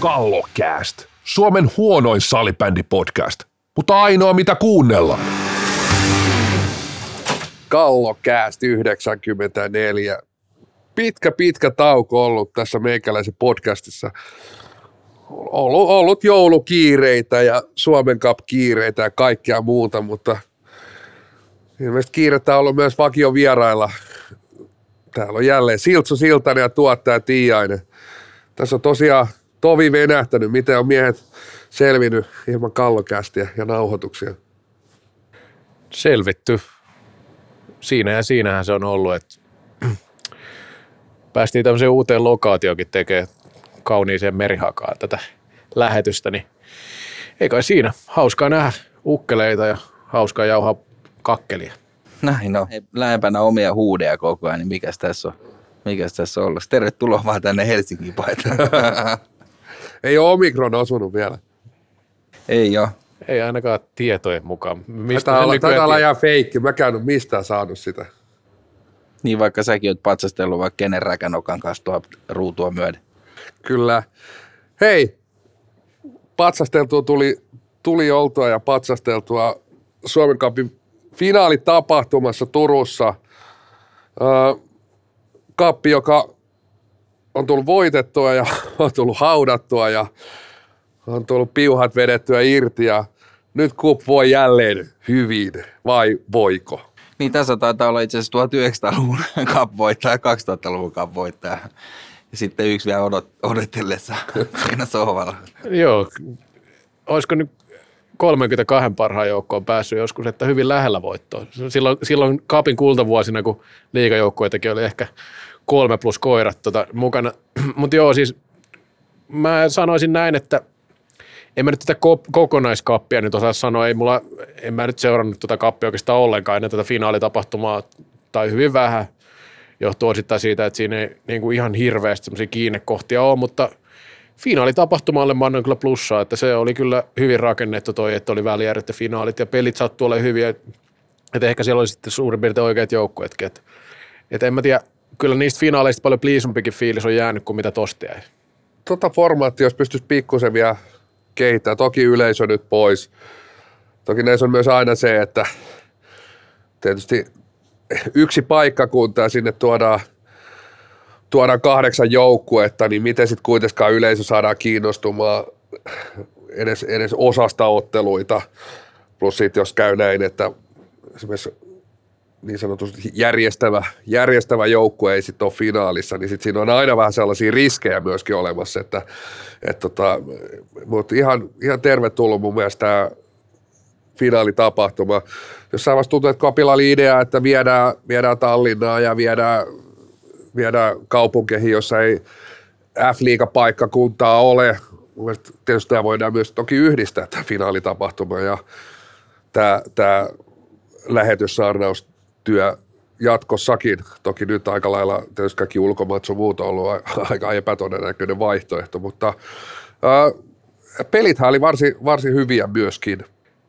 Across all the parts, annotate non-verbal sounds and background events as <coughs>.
Kallokääst. Suomen huonoin salibändi-podcast, mutta ainoa mitä kuunnella. Kallokääst 94. Pitkä, pitkä tauko ollut tässä meikäläisen podcastissa. Ollut, ollut joulukiireitä ja Suomen Cup-kiireitä ja kaikkea muuta, mutta ilmeisesti kiirettä on ollut myös vakio vierailla. Täällä on jälleen Siltsu Siltanen ja tuottaja Tiiainen. Tässä on tosiaan tovi venähtänyt, miten on miehet selvinnyt ilman kallokästiä ja nauhoituksia. Selvitty. Siinä ja siinähän se on ollut, että <clears throat> päästiin tämmöiseen uuteen lokaatioonkin tekemään kauniiseen merihakaan tätä lähetystä, niin ei kai siinä. Hauskaa nähdä ukkeleita ja hauskaa jauhaa kakkelia. Näin on. Lähempänä omia huudeja koko ajan, niin mikäs tässä on? Mikäs tässä on ollut? Tervetuloa vaan tänne Helsingin paitaan. <laughs> Ei ole Omikron osunut vielä. Ei ole. Ei ainakaan tietojen mukaan. Mistä taitaa olla, taitaa olla ihan feikki. Mä en mistään saanut sitä. Niin vaikka säkin oot patsastellut vaikka kenen räkänokan kanssa tuo ruutua myöden. Kyllä. Hei, patsasteltua tuli, tuli oltua ja patsasteltua Suomen Cupin finaalitapahtumassa Turussa. Öö, kappi, joka on tullut voitettua ja <laughs> on tullut haudattua ja on tullut piuhat vedettyä irti ja nyt kup voi jälleen hyvin, vai voiko? Niin tässä taitaa olla itse asiassa 1900-luvun <laughs> cup voittaja ja 2000-luvun cup voittaja. Ja sitten yksi vielä odot, odotellessa <laughs> siinä sohvalla. Joo, olisiko nyt 32 parhaan joukkoon päässyt joskus, että hyvin lähellä voittoa. Silloin, silloin Kapin kultavuosina, kun liigajoukkoitakin oli ehkä kolme plus koirat tota, mukana. <clears throat> Mutta joo, siis mä sanoisin näin, että en mä nyt tätä kokonaiskappia nyt osaa sanoa, ei mulla, en mä nyt seurannut tätä kappia oikeastaan ollenkaan ennen tätä finaalitapahtumaa, tai hyvin vähän, johtuu osittain siitä, että siinä ei niin kuin ihan hirveästi semmoisia kiinnekohtia ole, mutta finaalitapahtumalle mä annan kyllä plussaa, että se oli kyllä hyvin rakennettu toi, että oli välijärjet ja finaalit ja pelit sattuu olemaan hyviä, että ehkä siellä oli sitten suurin piirtein oikeat joukkueetkin, että, että en mä tiedä, kyllä niistä finaaleista paljon pliisumpikin fiilis on jäänyt kuin mitä tosti jäi. Tota formaattia, jos pystyisi pikkusen vielä kehittää. Toki yleisö nyt pois. Toki näissä on myös aina se, että tietysti yksi paikkakunta ja sinne tuodaan, tuodaan kahdeksan joukkuetta, niin miten sitten kuitenkaan yleisö saadaan kiinnostumaan edes, edes osasta otteluita. Plus sitten jos käy näin, että esimerkiksi niin sanotusti järjestävä, järjestävä joukkue ei sitten ole finaalissa, niin sitten siinä on aina vähän sellaisia riskejä myöskin olemassa, että et tota, mutta ihan, ihan tervetullut mun mielestä tämä finaalitapahtuma. Jossain vaiheessa tuntuu, että Kopilla oli idea, että viedään, viedään Tallinnaa ja viedään, viedään kaupunkeihin, jossa ei F-liigapaikkakuntaa ole. Mun tietysti tämä voidaan myös toki yhdistää tämä finaalitapahtuma ja tämä, tämä lähetyssarnaus työ jatkossakin. Toki nyt aika lailla tietysti kaikki ulkomaat on muuta ollut aika epätodennäköinen vaihtoehto, mutta ää, pelithän oli varsin, varsin hyviä myöskin.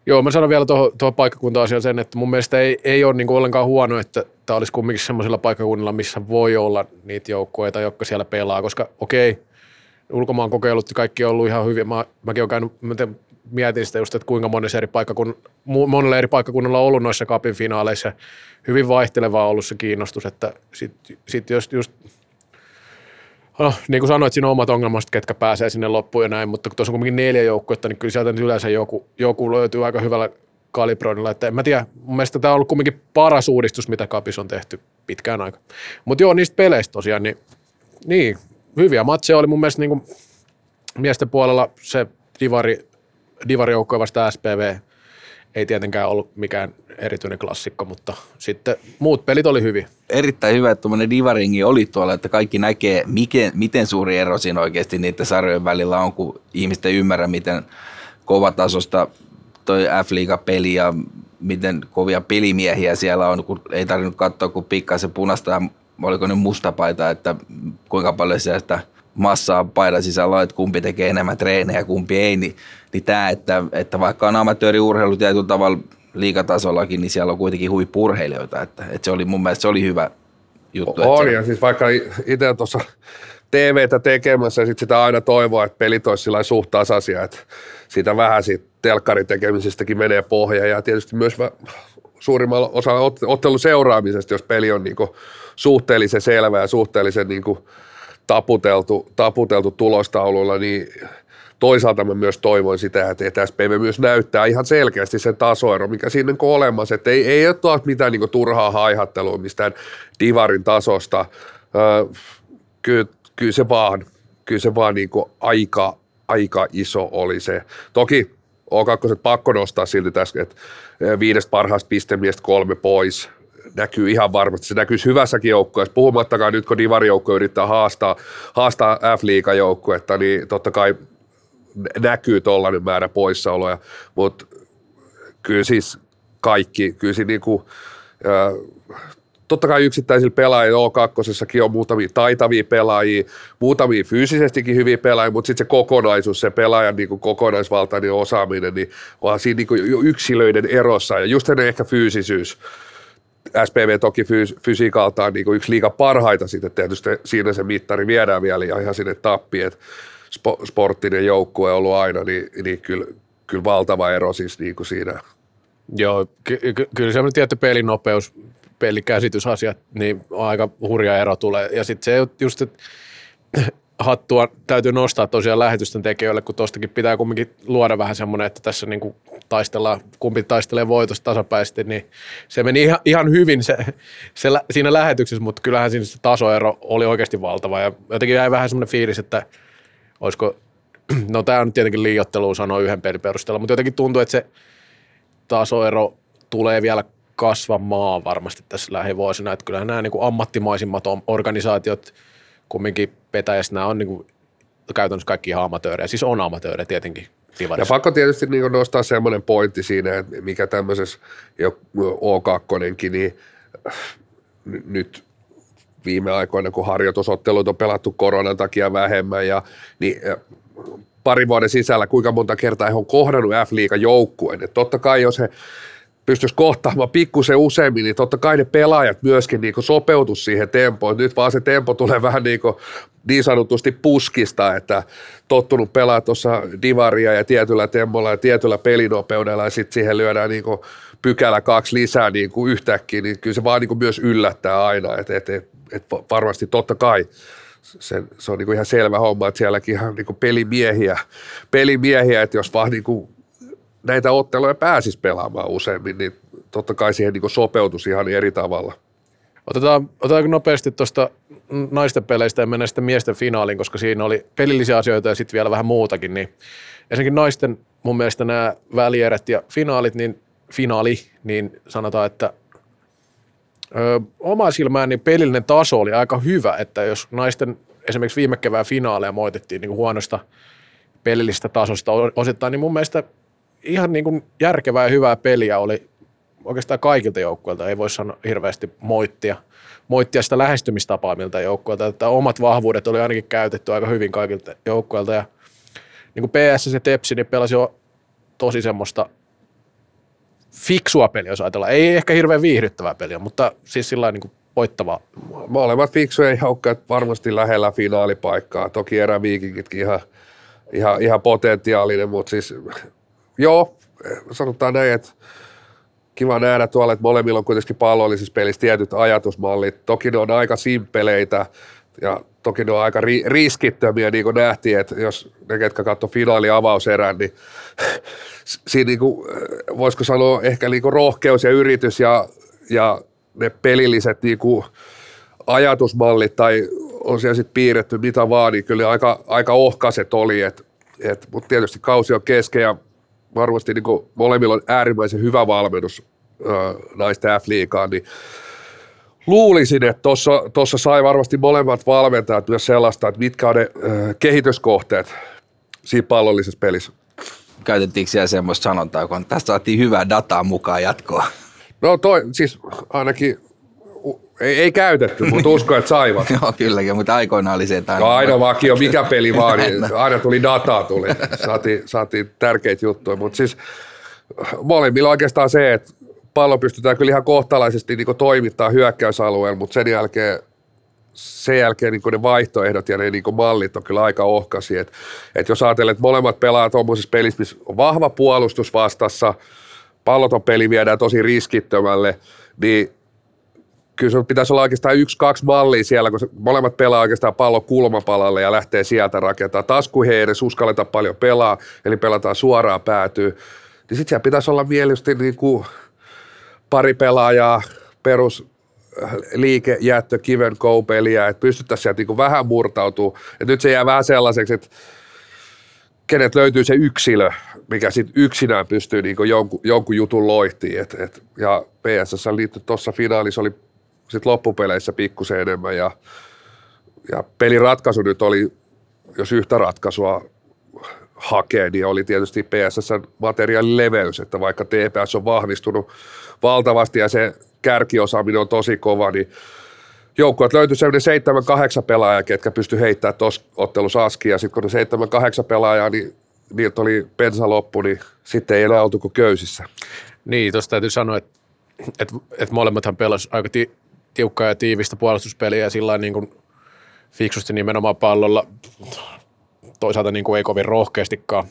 Joo, mä sanon vielä tuohon, tuohon paikkakunta-asiaan sen, että mun mielestä ei, ei ole niinku ollenkaan huono, että tämä olisi kumminkin semmoisella paikkakunnilla, missä voi olla niitä joukkueita, jotka siellä pelaa, koska okei, ulkomaan kokeilut kaikki on ollut ihan hyviä. Mä, mäkin olen käynyt, mä mietin sitä just, että kuinka monessa eri paikkakunn, monella eri paikkakunnalla on ollut noissa kapin finaaleissa. Hyvin vaihtelevaa ollut se kiinnostus, että sitten sit just, just No, niin kuin sanoit, siinä on omat ongelmat, ketkä pääsee sinne loppuun ja näin, mutta kun tuossa on kuitenkin neljä joukkuetta, niin kyllä sieltä nyt yleensä joku, joku löytyy aika hyvällä kalibroinnilla. Että en mä tiedä, mun mielestä tämä on ollut kuitenkin paras uudistus, mitä Kapis on tehty pitkään aikaa. Mutta joo, niistä peleistä tosiaan, niin, niin hyviä matseja oli mun mielestä niin kuin miesten puolella se divari divarijoukkoja vasta SPV ei tietenkään ollut mikään erityinen klassikko, mutta sitten muut pelit oli hyvin. Erittäin hyvä, että tuommoinen divaringi oli tuolla, että kaikki näkee, miten, miten suuri ero siinä oikeasti niiden sarjojen välillä on, kun ihmiset ei ymmärrä, miten kovatasosta toi F-liiga-peli ja miten kovia pelimiehiä siellä on, kun ei tarvinnut katsoa kuin pikkasen punaista ja oliko nyt mustapaita, että kuinka paljon sieltä massaa paidan sisällä, että kumpi tekee enemmän treenejä, kumpi ei, niin, niin tämä, että, että vaikka on amatööriurheilu tietyllä tavalla liikatasollakin, niin siellä on kuitenkin huippurheilijoita, että, että se oli mun mielestä se oli hyvä juttu. On, ja siis vaikka itse tuossa TVtä tekemässä ja sitten sitä aina toivoa, että pelit olisi sillä suht tasaisia, että siitä vähän siitä telkkarin tekemisestäkin menee pohja ja tietysti myös suurimmalla osalla ottelun seuraamisesta, jos peli on niinku suhteellisen selvä ja suhteellisen niinku taputeltu, taputeltu tulostaululla, niin toisaalta mä myös toivon sitä, että SPV myös näyttää ihan selkeästi sen tasoero, mikä siinä on olemassa, että ei, ei ole taas mitään niin turhaa haihattelua mistään divarin tasosta. Öö, kyllä, kyllä, se vaan, kyllä se vaan niin aika, aika iso oli se. Toki O2 pakko nostaa silti tässä, että viidestä parhaasta pistemiestä kolme pois, näkyy ihan varmasti. Se näkyy hyvässäkin joukkueessa. Puhumattakaan nyt, kun Divari-joukkue yrittää haastaa, haastaa F-liigan joukkuetta, niin totta kai näkyy tuollainen määrä poissaoloja, mutta kyllä siis kaikki, kyllä siis niinku, äh, totta kai yksittäisillä pelaajilla O2 on muutamia taitavia pelaajia, muutamia fyysisestikin hyviä pelaajia, mutta sitten se kokonaisuus, se pelaajan niin kuin kokonaisvaltainen osaaminen, niin vaan siinä niin kuin yksilöiden erossa ja just ehkä fyysisyys. SPV toki fyys- fysiikaltaan niin kuin yksi liiga parhaita sitten tietysti siinä se mittari viedään vielä ja ihan sinne tappiin, että spo, sporttinen joukkue on ollut aina, niin, niin kyllä, kyllä valtava ero siis niin kuin siinä. Joo, ky- ky- kyllä semmoinen tietty pelinopeus, pelikäsitysasiat, niin aika hurja ero tulee. Ja sitten se just, että hattua täytyy nostaa tosiaan lähetysten tekijöille, kun tuostakin pitää kumminkin luoda vähän semmoinen, että tässä niin kuin taistellaan, kumpi taistelee voitosta tasapäisesti, niin se meni ihan, ihan hyvin se, se, siinä lähetyksessä, mutta kyllähän siinä se tasoero oli oikeasti valtava ja jotenkin jäi vähän semmoinen fiilis, että olisiko, no tämä on tietenkin liiottelu sanoa yhden pelin perusteella, mutta jotenkin tuntuu, että se tasoero tulee vielä kasvamaan varmasti tässä lähivuosina, että kyllähän nämä niin kuin ammattimaisimmat organisaatiot kumminkin petäjässä nämä on niin kuin käytännössä kaikki ihan amatöörejä, siis on amatöörejä tietenkin. Ja pakko tietysti niin nostaa semmoinen pointti siinä, että mikä tämmöisessä O2, niin nyt viime aikoina, kun harjoitusottelut on pelattu koronan takia vähemmän, ja, niin parin vuoden sisällä kuinka monta kertaa he on kohdannut F-liigan joukkueen. Että totta kai jos he pystyisi kohtaamaan pikkusen useammin, niin totta kai ne pelaajat myöskin niin sopeutus siihen tempoon. Nyt vaan se tempo tulee vähän niin, kuin niin sanotusti puskista, että tottunut pelaa tuossa divaria ja tietyllä tempolla ja tietyllä pelinopeudella ja sitten siihen lyödään niin pykälä kaksi lisää niin kuin yhtäkkiä, niin kyllä se vaan niin kuin myös yllättää aina, että et, et, et varmasti totta kai se, se on niin kuin ihan selvä homma, että sielläkin ihan niin kuin pelimiehiä, pelimiehiä, että jos vaan niin kuin näitä otteluja pääsisi pelaamaan useammin, niin totta kai siihen niin sopeutus ihan eri tavalla. Otetaan, otetaanko nopeasti tuosta naisten peleistä ja mennä sitten miesten finaaliin, koska siinä oli pelillisiä asioita ja sitten vielä vähän muutakin. Niin ensinnäkin naisten mun mielestä nämä välierät ja finaalit, niin finaali, niin sanotaan, että ö, oma silmään niin pelillinen taso oli aika hyvä, että jos naisten esimerkiksi viime kevään finaaleja moitettiin niin huonosta pelillisestä tasosta osittain, niin mun mielestä ihan niin kuin järkevää ja hyvää peliä oli oikeastaan kaikilta joukkueilta. Ei voi sanoa hirveästi moittia, moittia sitä lähestymistapaa miltä joukkueilta. Että omat vahvuudet oli ainakin käytetty aika hyvin kaikilta joukkueilta. Ja niin kuin PS ja Tepsi, niin pelasi jo tosi semmoista fiksua peliä, jos ajatellaan. Ei ehkä hirveän viihdyttävää peliä, mutta siis sillä niin kuin voittavaa. Molemmat fiksuja joukkueet varmasti lähellä finaalipaikkaa. Toki eräviikingitkin ihan, ihan, ihan potentiaalinen, mutta siis joo, sanotaan näin, että kiva nähdä tuolla, että molemmilla on kuitenkin pallollisissa pelissä tietyt ajatusmallit. Toki ne on aika simpeleitä ja toki ne on aika ri- riskittömiä, niin kuin nähtiin, että jos ne, ketkä katso finaali avauserän, niin siinä niin kuin, voisiko sanoa ehkä niin kuin rohkeus ja yritys ja, ja ne pelilliset niin kuin ajatusmallit tai on siellä sitten piirretty mitä vaan, niin kyllä aika, aika ohkaset oli, et, et, mutta tietysti kausi on kesken ja varmasti niin molemmilla on äärimmäisen hyvä valmennus naisten F-liigaan, niin luulisin, että tuossa sai varmasti molemmat valmentajat myös sellaista, että mitkä on ne äh, kehityskohteet siinä pallollisessa pelissä. Käytettiinkö siellä semmoista sanontaa, kun tästä saatiin hyvää dataa mukaan jatkoa? No toi, siis ainakin ei, ei käytetty, mutta uskon, että saivat. <laughs> Joo, kylläkin, mutta aikoinaan oli se, että aina... No aina vakio, mikä peli <laughs> vaan, niin aina tuli dataa, tuli. Saatiin, saatiin tärkeitä juttuja, mutta siis molemmilla oikeastaan se, että pallo pystytään kyllä ihan kohtalaisesti niin toimittaa hyökkäysalueella, mutta sen jälkeen sen jälkeen niin ne vaihtoehdot ja ne niin mallit on kyllä aika ohkasi. Et, et jos ajatellaan, että molemmat pelaat tuommoisessa pelissä, missä on vahva puolustus vastassa, palloton peli viedään tosi riskittömälle, niin kyllä sun pitäisi olla oikeastaan yksi, kaksi mallia siellä, kun molemmat pelaa oikeastaan pallo kulmapalalle ja lähtee sieltä rakentamaan. Taas kun he edes uskalleta paljon pelaa, eli pelataan suoraan päätyy, niin sitten siellä pitäisi olla mielestäni niin kuin pari pelaajaa perus äh, liike, jättö, kiven, koupeliä, että pystyttäisiin sieltä niin vähän murtautuu. Et nyt se jää vähän sellaiseksi, että kenet löytyy se yksilö, mikä sitten yksinään pystyy niin jonkun, jonkun jutun loihtiin. Et, et, ja PSS liittyy tuossa finaalissa oli sit loppupeleissä pikkusen enemmän ja, ja peliratkaisu nyt oli, jos yhtä ratkaisua hakee, niin oli tietysti PSS materiaalin leveys, että vaikka TPS on vahvistunut valtavasti ja se kärkiosaaminen on tosi kova, niin joukkueet löytyi sellainen 7-8 pelaajaa, ketkä pysty heittämään tuossa ottelussa askia. Sitten kun ne 7-8 pelaajaa, niin niiltä oli pensa loppu, niin sitten ei enää oltu kuin köysissä. Niin, tuosta täytyy sanoa, että, että, että molemmathan pelasivat aika tiukkaa ja tiivistä puolustuspeliä ja sillä niin kuin fiksusti nimenomaan pallolla. Toisaalta niin kuin ei kovin rohkeastikaan.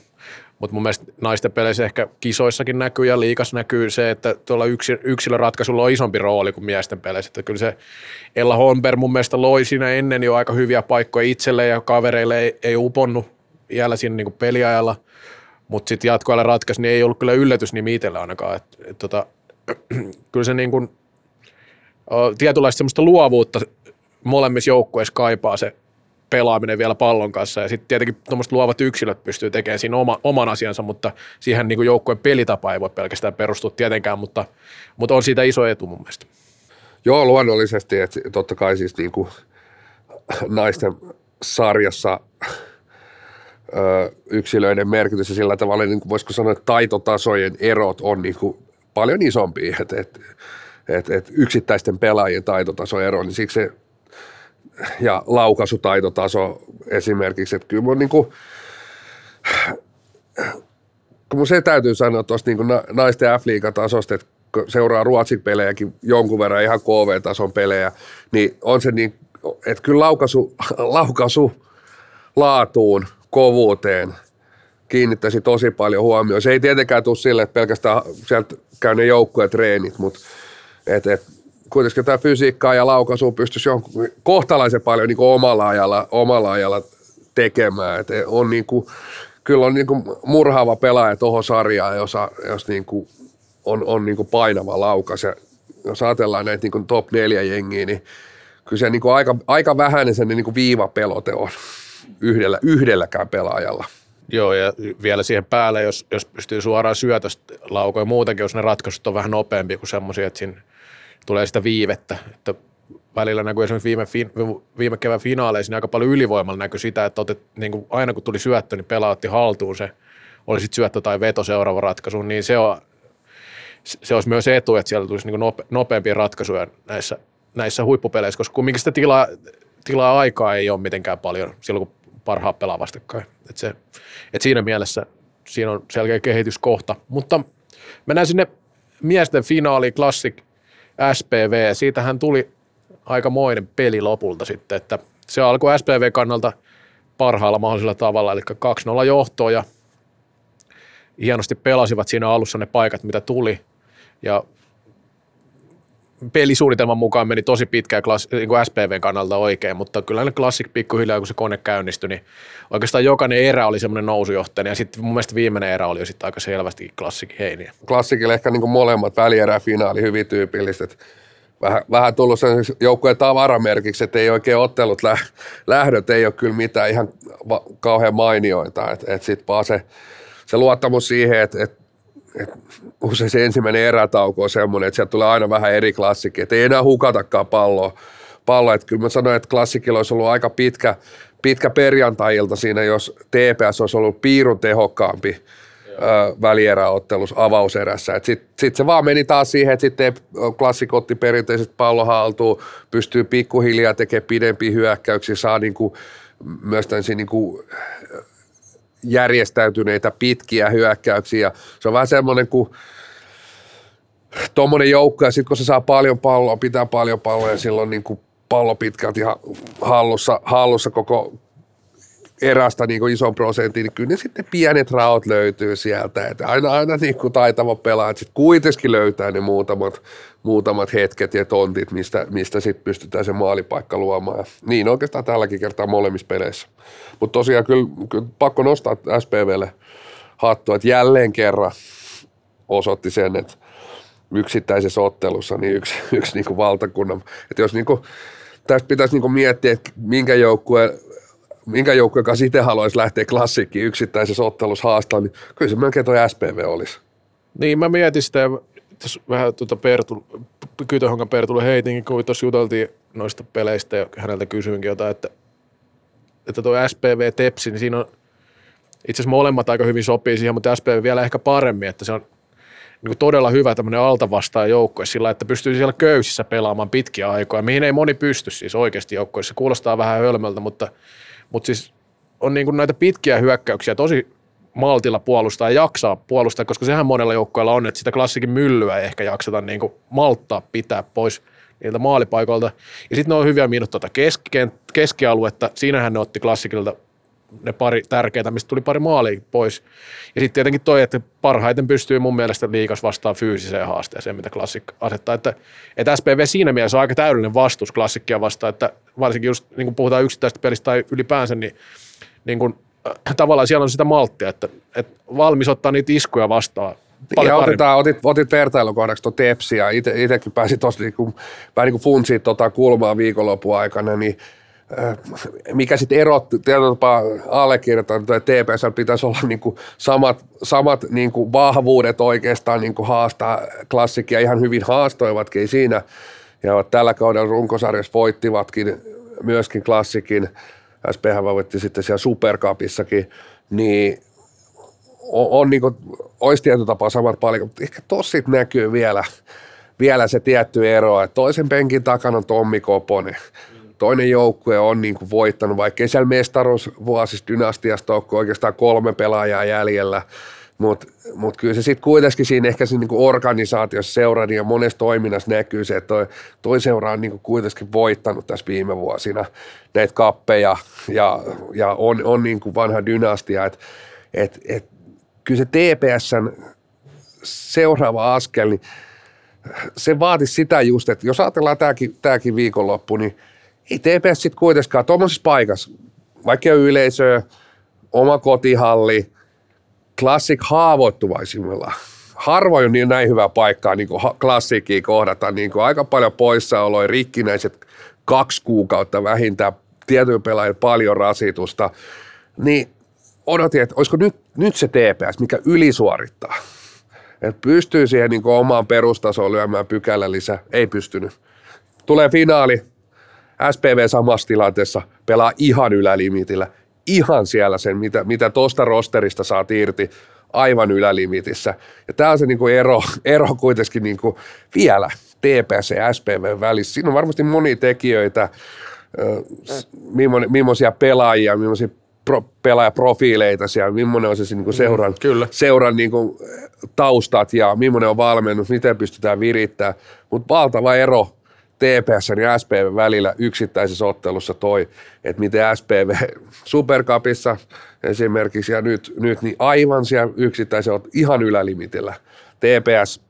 Mutta mun mielestä naisten peleissä ehkä kisoissakin näkyy ja liikas näkyy se, että tuolla yksi, yksilöratkaisulla on isompi rooli kuin miesten peleissä. Että kyllä se Ella Holmberg mun mielestä loi siinä ennen jo aika hyviä paikkoja itselle ja kavereille ei, ei uponnut vielä siinä niin peliajalla. Mutta sitten jatkoajalla ratkaisi, niin ei ollut kyllä yllätys niin itselle ainakaan. Et, et, tota, <clears throat> kyllä se niin kuin, tietynlaista semmoista luovuutta molemmissa joukkueissa kaipaa se pelaaminen vielä pallon kanssa. Ja sitten tietenkin tuommoiset luovat yksilöt pystyy tekemään siinä oma, oman asiansa, mutta siihen niin joukkueen pelitapa ei voi pelkästään perustua tietenkään, mutta, mutta on siitä iso etu mun mielestä. Joo, luonnollisesti, että totta kai siis niin kuin naisten sarjassa yksilöiden merkitys ja sillä tavalla, niin kuin voisiko sanoa, että taitotasojen erot on niin kuin paljon isompi, että et, et, et yksittäisten pelaajien taitotasoero, niin siksi se ja laukaisutaitotaso esimerkiksi, että kyllä mun niin kuin, kun se täytyy sanoa tuosta niin naisten F-liigatasosta, että seuraa Ruotsin pelejäkin jonkun verran ihan KV-tason pelejä, niin on se niin, että kyllä laukaisu, laukaisu laatuun, kovuuteen kiinnittäisi tosi paljon huomioon. Se ei tietenkään tule sille, että pelkästään sieltä käy ne joukkueet treenit, mutta et, et, kuitenkin tämä fysiikkaa ja laukaisu pystyisi jonkun, kohtalaisen paljon niin omalla, ajalla, omalla ajalla tekemään. Et on niin kuin, kyllä on niin kuin murhaava pelaaja tuohon sarjaan, jos, jos niin kuin on, on niin kuin painava laukas. Ja jos ajatellaan näitä niin kuin top 4 jengiä, niin kyllä se niin kuin aika, aika vähäinen sen niin kuin viivapelote on yhdellä, yhdelläkään pelaajalla. Joo, ja vielä siihen päälle, jos, jos pystyy suoraan syötöstä laukoja muutenkin, jos ne ratkaisut on vähän nopeampi kuin semmoisia, että siinä tulee sitä viivettä. Että välillä näkyy esimerkiksi viime, viime kevään finaaleissa niin aika paljon ylivoimalla näkyy sitä, että otet, niin kuin aina kun tuli syöttö, niin pelaa otti haltuun se, oli sitten syöttö tai veto seuraava ratkaisu, niin se, on, se olisi myös etu, että siellä tulisi niin nope, nopeampia ratkaisuja näissä, näissä huippupeleissä, koska kumminkin sitä tilaa, tilaa aikaa ei ole mitenkään paljon silloin, kun parhaat pelaa vastakkain. Et se, et siinä mielessä siinä on selkeä kehityskohta. Mutta mennään sinne miesten finaali Classic SPV. Siitähän tuli aikamoinen peli lopulta sitten, että se alkoi SPV-kannalta parhaalla mahdollisella tavalla, eli 2-0 johtoa ja hienosti pelasivat siinä alussa ne paikat, mitä tuli. Ja pelisuunnitelman mukaan meni tosi pitkään klass, niin kuin SPVn kannalta oikein, mutta kyllä ne klassik pikkuhiljaa, kun se kone käynnistyi, niin oikeastaan jokainen erä oli semmoinen nousujohtaja, ja sitten mun mielestä viimeinen erä oli jo sitten aika selvästi klassikin heiniä. Klassikille ehkä niin kuin molemmat välierä finaali hyvin tyypilliset. Vähän, vähän tullut sen joukkueen tavaramerkiksi, että ei oikein ottelut lä- lähdöt, ei ole kyllä mitään ihan va- kauhean mainioita, että et sitten vaan se, se luottamus siihen, että et et usein se ensimmäinen erätauko on semmoinen, että sieltä tulee aina vähän eri klassikki, että ei enää hukatakaan palloa. palloa. Että kyllä mä sanoin, että klassikilla olisi ollut aika pitkä, pitkä perjantai-ilta siinä, jos TPS olisi ollut piirun tehokkaampi välieräottelus avauserässä. Sitten sit se vaan meni taas siihen, että sitten klassik otti perinteiset pallo haltuun, pystyy pikkuhiljaa tekemään pidempiä hyökkäyksiä, saa niinku myös tämmöisiä niinku järjestäytyneitä pitkiä hyökkäyksiä. Se on vähän semmoinen kuin tuommoinen joukko, ja sitten kun se saa paljon palloa, pitää paljon palloa, ja silloin niin kuin pallo pitkälti ha- hallussa, hallussa koko erästä niin kuin ison prosentin, niin kyllä ne sitten pienet raot löytyy sieltä. Että aina, aina niin kuin taitava pelaaja sitten kuitenkin löytää ne muutamat, muutamat hetket ja tontit, mistä, mistä sitten pystytään se maalipaikka luomaan. Ja niin oikeastaan tälläkin kertaa molemmissa peleissä. Mutta tosiaan kyllä, kyllä pakko nostaa SPVlle hattua, että jälleen kerran osoitti sen, että yksittäisessä ottelussa niin yksi, yksi niin kuin valtakunnan, että jos niin kuin, tästä pitäisi niin kuin miettiä, että minkä joukkueen minkä joukkueen kanssa itse haluaisi lähteä klassikkiin yksittäisessä ottelussa haastamaan, niin kyllä se melkein tuo SPV olisi. Niin, mä mietin sitä, tässä vähän tuota Pertu, Kytöhonkan Pertulle heitinkin, kun tuossa juteltiin noista peleistä ja häneltä kysyinkin jotain, että, että tuo SPV Tepsi, niin siinä on itse asiassa molemmat aika hyvin sopii siihen, mutta SPV vielä ehkä paremmin, että se on niin todella hyvä tämmöinen altavastaan joukkue sillä, että pystyy siellä köysissä pelaamaan pitkiä aikoja, mihin ei moni pysty siis oikeasti joukkoissa. Kuulostaa vähän hölmöltä, mutta, mutta siis on niin kuin näitä pitkiä hyökkäyksiä tosi maltilla puolustaa ja jaksaa puolustaa, koska sehän monella joukkueella on, että sitä klassikin myllyä ei ehkä jakseta niin kuin malttaa pitää pois niiltä maalipaikoilta. Ja sitten ne on hyviä miinut tuota keskialuetta. Siinähän ne otti klassikilta ne pari tärkeitä, mistä tuli pari maalia pois. Ja sitten tietenkin toi, että parhaiten pystyy mun mielestä liikas vastaan fyysiseen haasteeseen, mitä klassik asettaa. Että, että SPV siinä mielessä on aika täydellinen vastus klassikkia vastaan, että varsinkin just niin kun puhutaan yksittäistä pelistä tai ylipäänsä, niin, niin kun, äh, tavallaan siellä on sitä malttia, että, että valmis ottaa niitä iskuja vastaan Paljon ja otetaan, otit, otit vertailukohdaksi tuon Tepsiä. Itsekin pääsi tuossa niinku, vähän niin kuin funtsiin tota kulmaa viikonlopun aikana, niin mikä sitten erotti, tietyllä tapaa allekirjoitan, että TPS pitäisi olla niin kuin samat, samat niin kuin vahvuudet oikeastaan niin kuin haastaa klassikkia, ihan hyvin haastoivatkin siinä, ja tällä kaudella runkosarjassa voittivatkin myöskin klassikin, SPH voitti sitten siellä Supercupissakin, niin on, on niin kuin, olisi tietyllä tapaa samat paljon, mutta ehkä tossa näkyy vielä, vielä se tietty ero, että toisen penkin takana on Tommi Koponen, toinen joukkue on niin kuin voittanut, vaikka siellä mestaruusvuosista dynastiasta ole oikeastaan kolme pelaajaa jäljellä, mutta mut kyllä se sitten kuitenkin siinä ehkä siinä niinku organisaatiossa seuran ja monessa toiminnassa näkyy se, että toi, toi seura on niinku kuitenkin voittanut tässä viime vuosina näitä kappeja ja, ja on, on niinku vanha dynastia, että et, et, kyllä se TPSn seuraava askel, niin se vaatisi sitä just, että jos ajatellaan tämäkin viikonloppu, niin – ei TPS sitten kuitenkaan tuommoisessa paikassa, vaikka yleisö, oma kotihalli, klassik haavoittuvaisimmilla. Harvoin on niin näin hyvä paikkaa niin klassikkiä kohdata, niin kuin aika paljon poissaoloja, rikkinäiset kaksi kuukautta vähintään, tietyn pelaajille paljon rasitusta, niin odotin, että olisiko nyt, nyt se TPS, mikä ylisuorittaa. Että pystyy siihen niin omaan perustasoon lyömään pykälä lisää, ei pystynyt. Tulee finaali, SPV samassa tilanteessa pelaa ihan ylälimitillä. Ihan siellä sen, mitä, mitä tuosta rosterista saat irti aivan ylälimitissä. Ja tämä on se niinku ero, <laughs> ero kuitenkin niinku vielä TPS ja SPV välissä. Siinä on varmasti monia tekijöitä, millaisia pelaajia, millaisia pro, pelaajaprofiileita siellä, millainen on se niin kuin seuran, mm, kyllä. seuran niin kuin, taustat ja millainen on valmennus, miten pystytään virittämään. Mutta valtava ero TPS ja SPV välillä yksittäisessä ottelussa toi, että miten SPV Supercupissa esimerkiksi ja nyt, nyt niin aivan siellä yksittäisen ihan ylälimitillä. TPS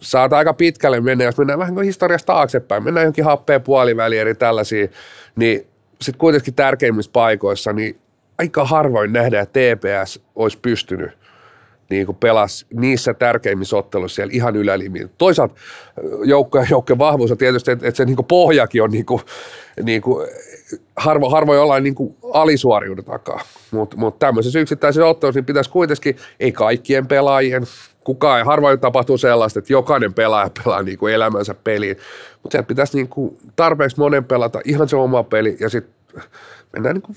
saat aika pitkälle mennä, jos mennään vähän kuin historiasta taaksepäin, mennään johonkin happeen puoliväliin eri tällaisia, niin sitten kuitenkin tärkeimmissä paikoissa, niin aika harvoin nähdään, että TPS olisi pystynyt – niin kuin pelasi niissä tärkeimmissä otteluissa siellä ihan ylälimiin. Toisaalta joukkojen joukko vahvuus on tietysti, että, että se niin kuin pohjakin on niin kuin, niin kuin, harvo, harvo jollain niin kuin alisuoriuden takaa. Mutta mut tämmöisessä yksittäisessä ottelussa niin pitäisi kuitenkin, ei kaikkien pelaajien, kukaan, harvoin tapahtuu sellaista, että jokainen pelaaja pelaa niin kuin elämänsä peliin, mutta sieltä pitäisi niin kuin tarpeeksi monen pelata ihan se oma peli ja sitten mennään niin kuin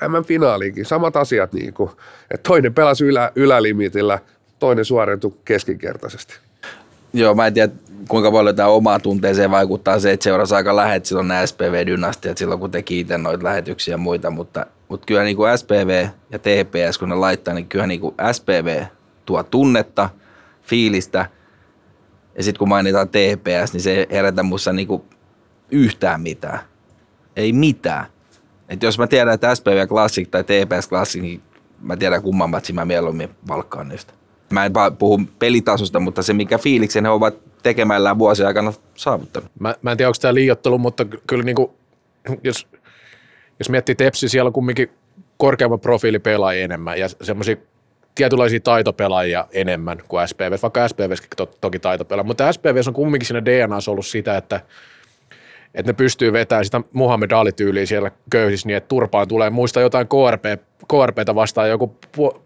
M-finaaliinkin, samat asiat, niin kuin, että toinen pelasi ylä, ylälimitillä, toinen suoriutui keskinkertaisesti. Joo, mä en tiedä kuinka paljon tämä omaa tunteeseen vaikuttaa se, että seurasi aika lähet silloin nämä SPV-dynastiat silloin, kun teki itse noita lähetyksiä ja muita, mutta, mutta kyllä niin kuin SPV ja TPS, kun ne laittaa, niin kyllä niin kuin SPV tuo tunnetta, fiilistä, ja sitten kun mainitaan TPS, niin se herätä musta niin kuin yhtään mitään. Ei mitään. Et jos mä tiedän, että SPV Classic tai TPS Classic, niin mä tiedän kumman matsin mä mieluummin valkkaan niistä. Mä en puhu pelitasosta, mutta se mikä fiiliksen he ovat tekemällä vuosien aikana saavuttanut. Mä, mä en tiedä, onko tämä liiottelu, mutta kyllä niin kuin, jos, jos miettii Tepsi, siellä on kumminkin korkeamman profiilipelaajia enemmän ja semmoisia tietynlaisia taitopelaajia enemmän kuin SPV, vaikka SPVskin to, toki taitopelaajia, mutta SPV on kumminkin siinä DNAssa ollut sitä, että, että ne pystyy vetämään sitä Muhammed Ali-tyyliä siellä köyhissä niin, että turpaan tulee. Muista jotain KRP, KRPtä vastaan joku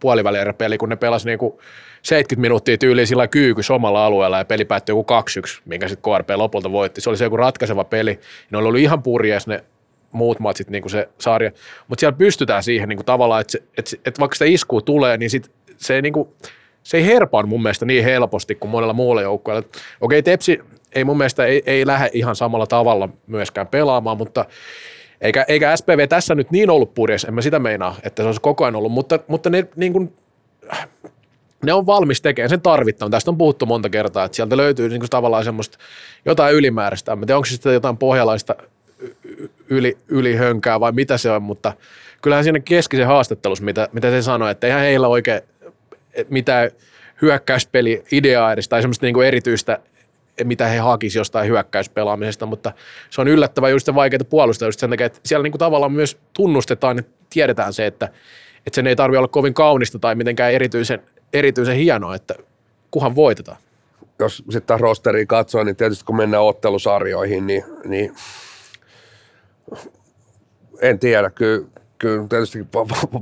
puolivälierä-peli, kun ne pelasi niinku 70 minuuttia tyyliin sillä kyykys omalla alueella ja peli päättyi joku 2-1, minkä sitten KRP lopulta voitti. Se oli se joku ratkaiseva peli. Ne oli ollut ihan purjees ne muut matsit, niin kuin se sarja. Mutta siellä pystytään siihen niin kuin tavallaan, että, että, että vaikka sitä iskua tulee, niin sit se ei, niin kuin, se ei herpaan mun mielestä niin helposti kuin monella muulla joukkueella. Okei, Tepsi ei mun mielestä ei, ei lähde ihan samalla tavalla myöskään pelaamaan, mutta eikä, eikä SPV tässä nyt niin ollut purjeessa, en mä sitä meinaa, että se olisi koko ajan ollut, mutta, mutta ne, niin kuin, ne on valmis tekemään sen tarvittavan. Tästä on puhuttu monta kertaa, että sieltä löytyy niin kuin tavallaan semmoista jotain ylimääräistä. En tiedä, onko se sitten jotain pohjalaista yli, ylihönkää vai mitä se on, mutta kyllähän siinä keskisen haastattelussa, mitä, mitä se sanoi, että eihän heillä oikein mitään hyökkäyspeli ideaa edes tai semmoista niin kuin erityistä, mitä he hakisi jostain hyökkäyspelaamisesta, mutta se on yllättävää just se vaikeaa puolustaa just sen takia, että siellä niin kuin tavallaan myös tunnustetaan ja tiedetään se, että, että sen ei tarvitse olla kovin kaunista tai mitenkään erityisen, erityisen hienoa, että kuhan voitetaan. Jos sitten taas rosteriin katsoo, niin tietysti kun mennään ottelusarjoihin, niin, niin en tiedä, kyllä, kyllä tietysti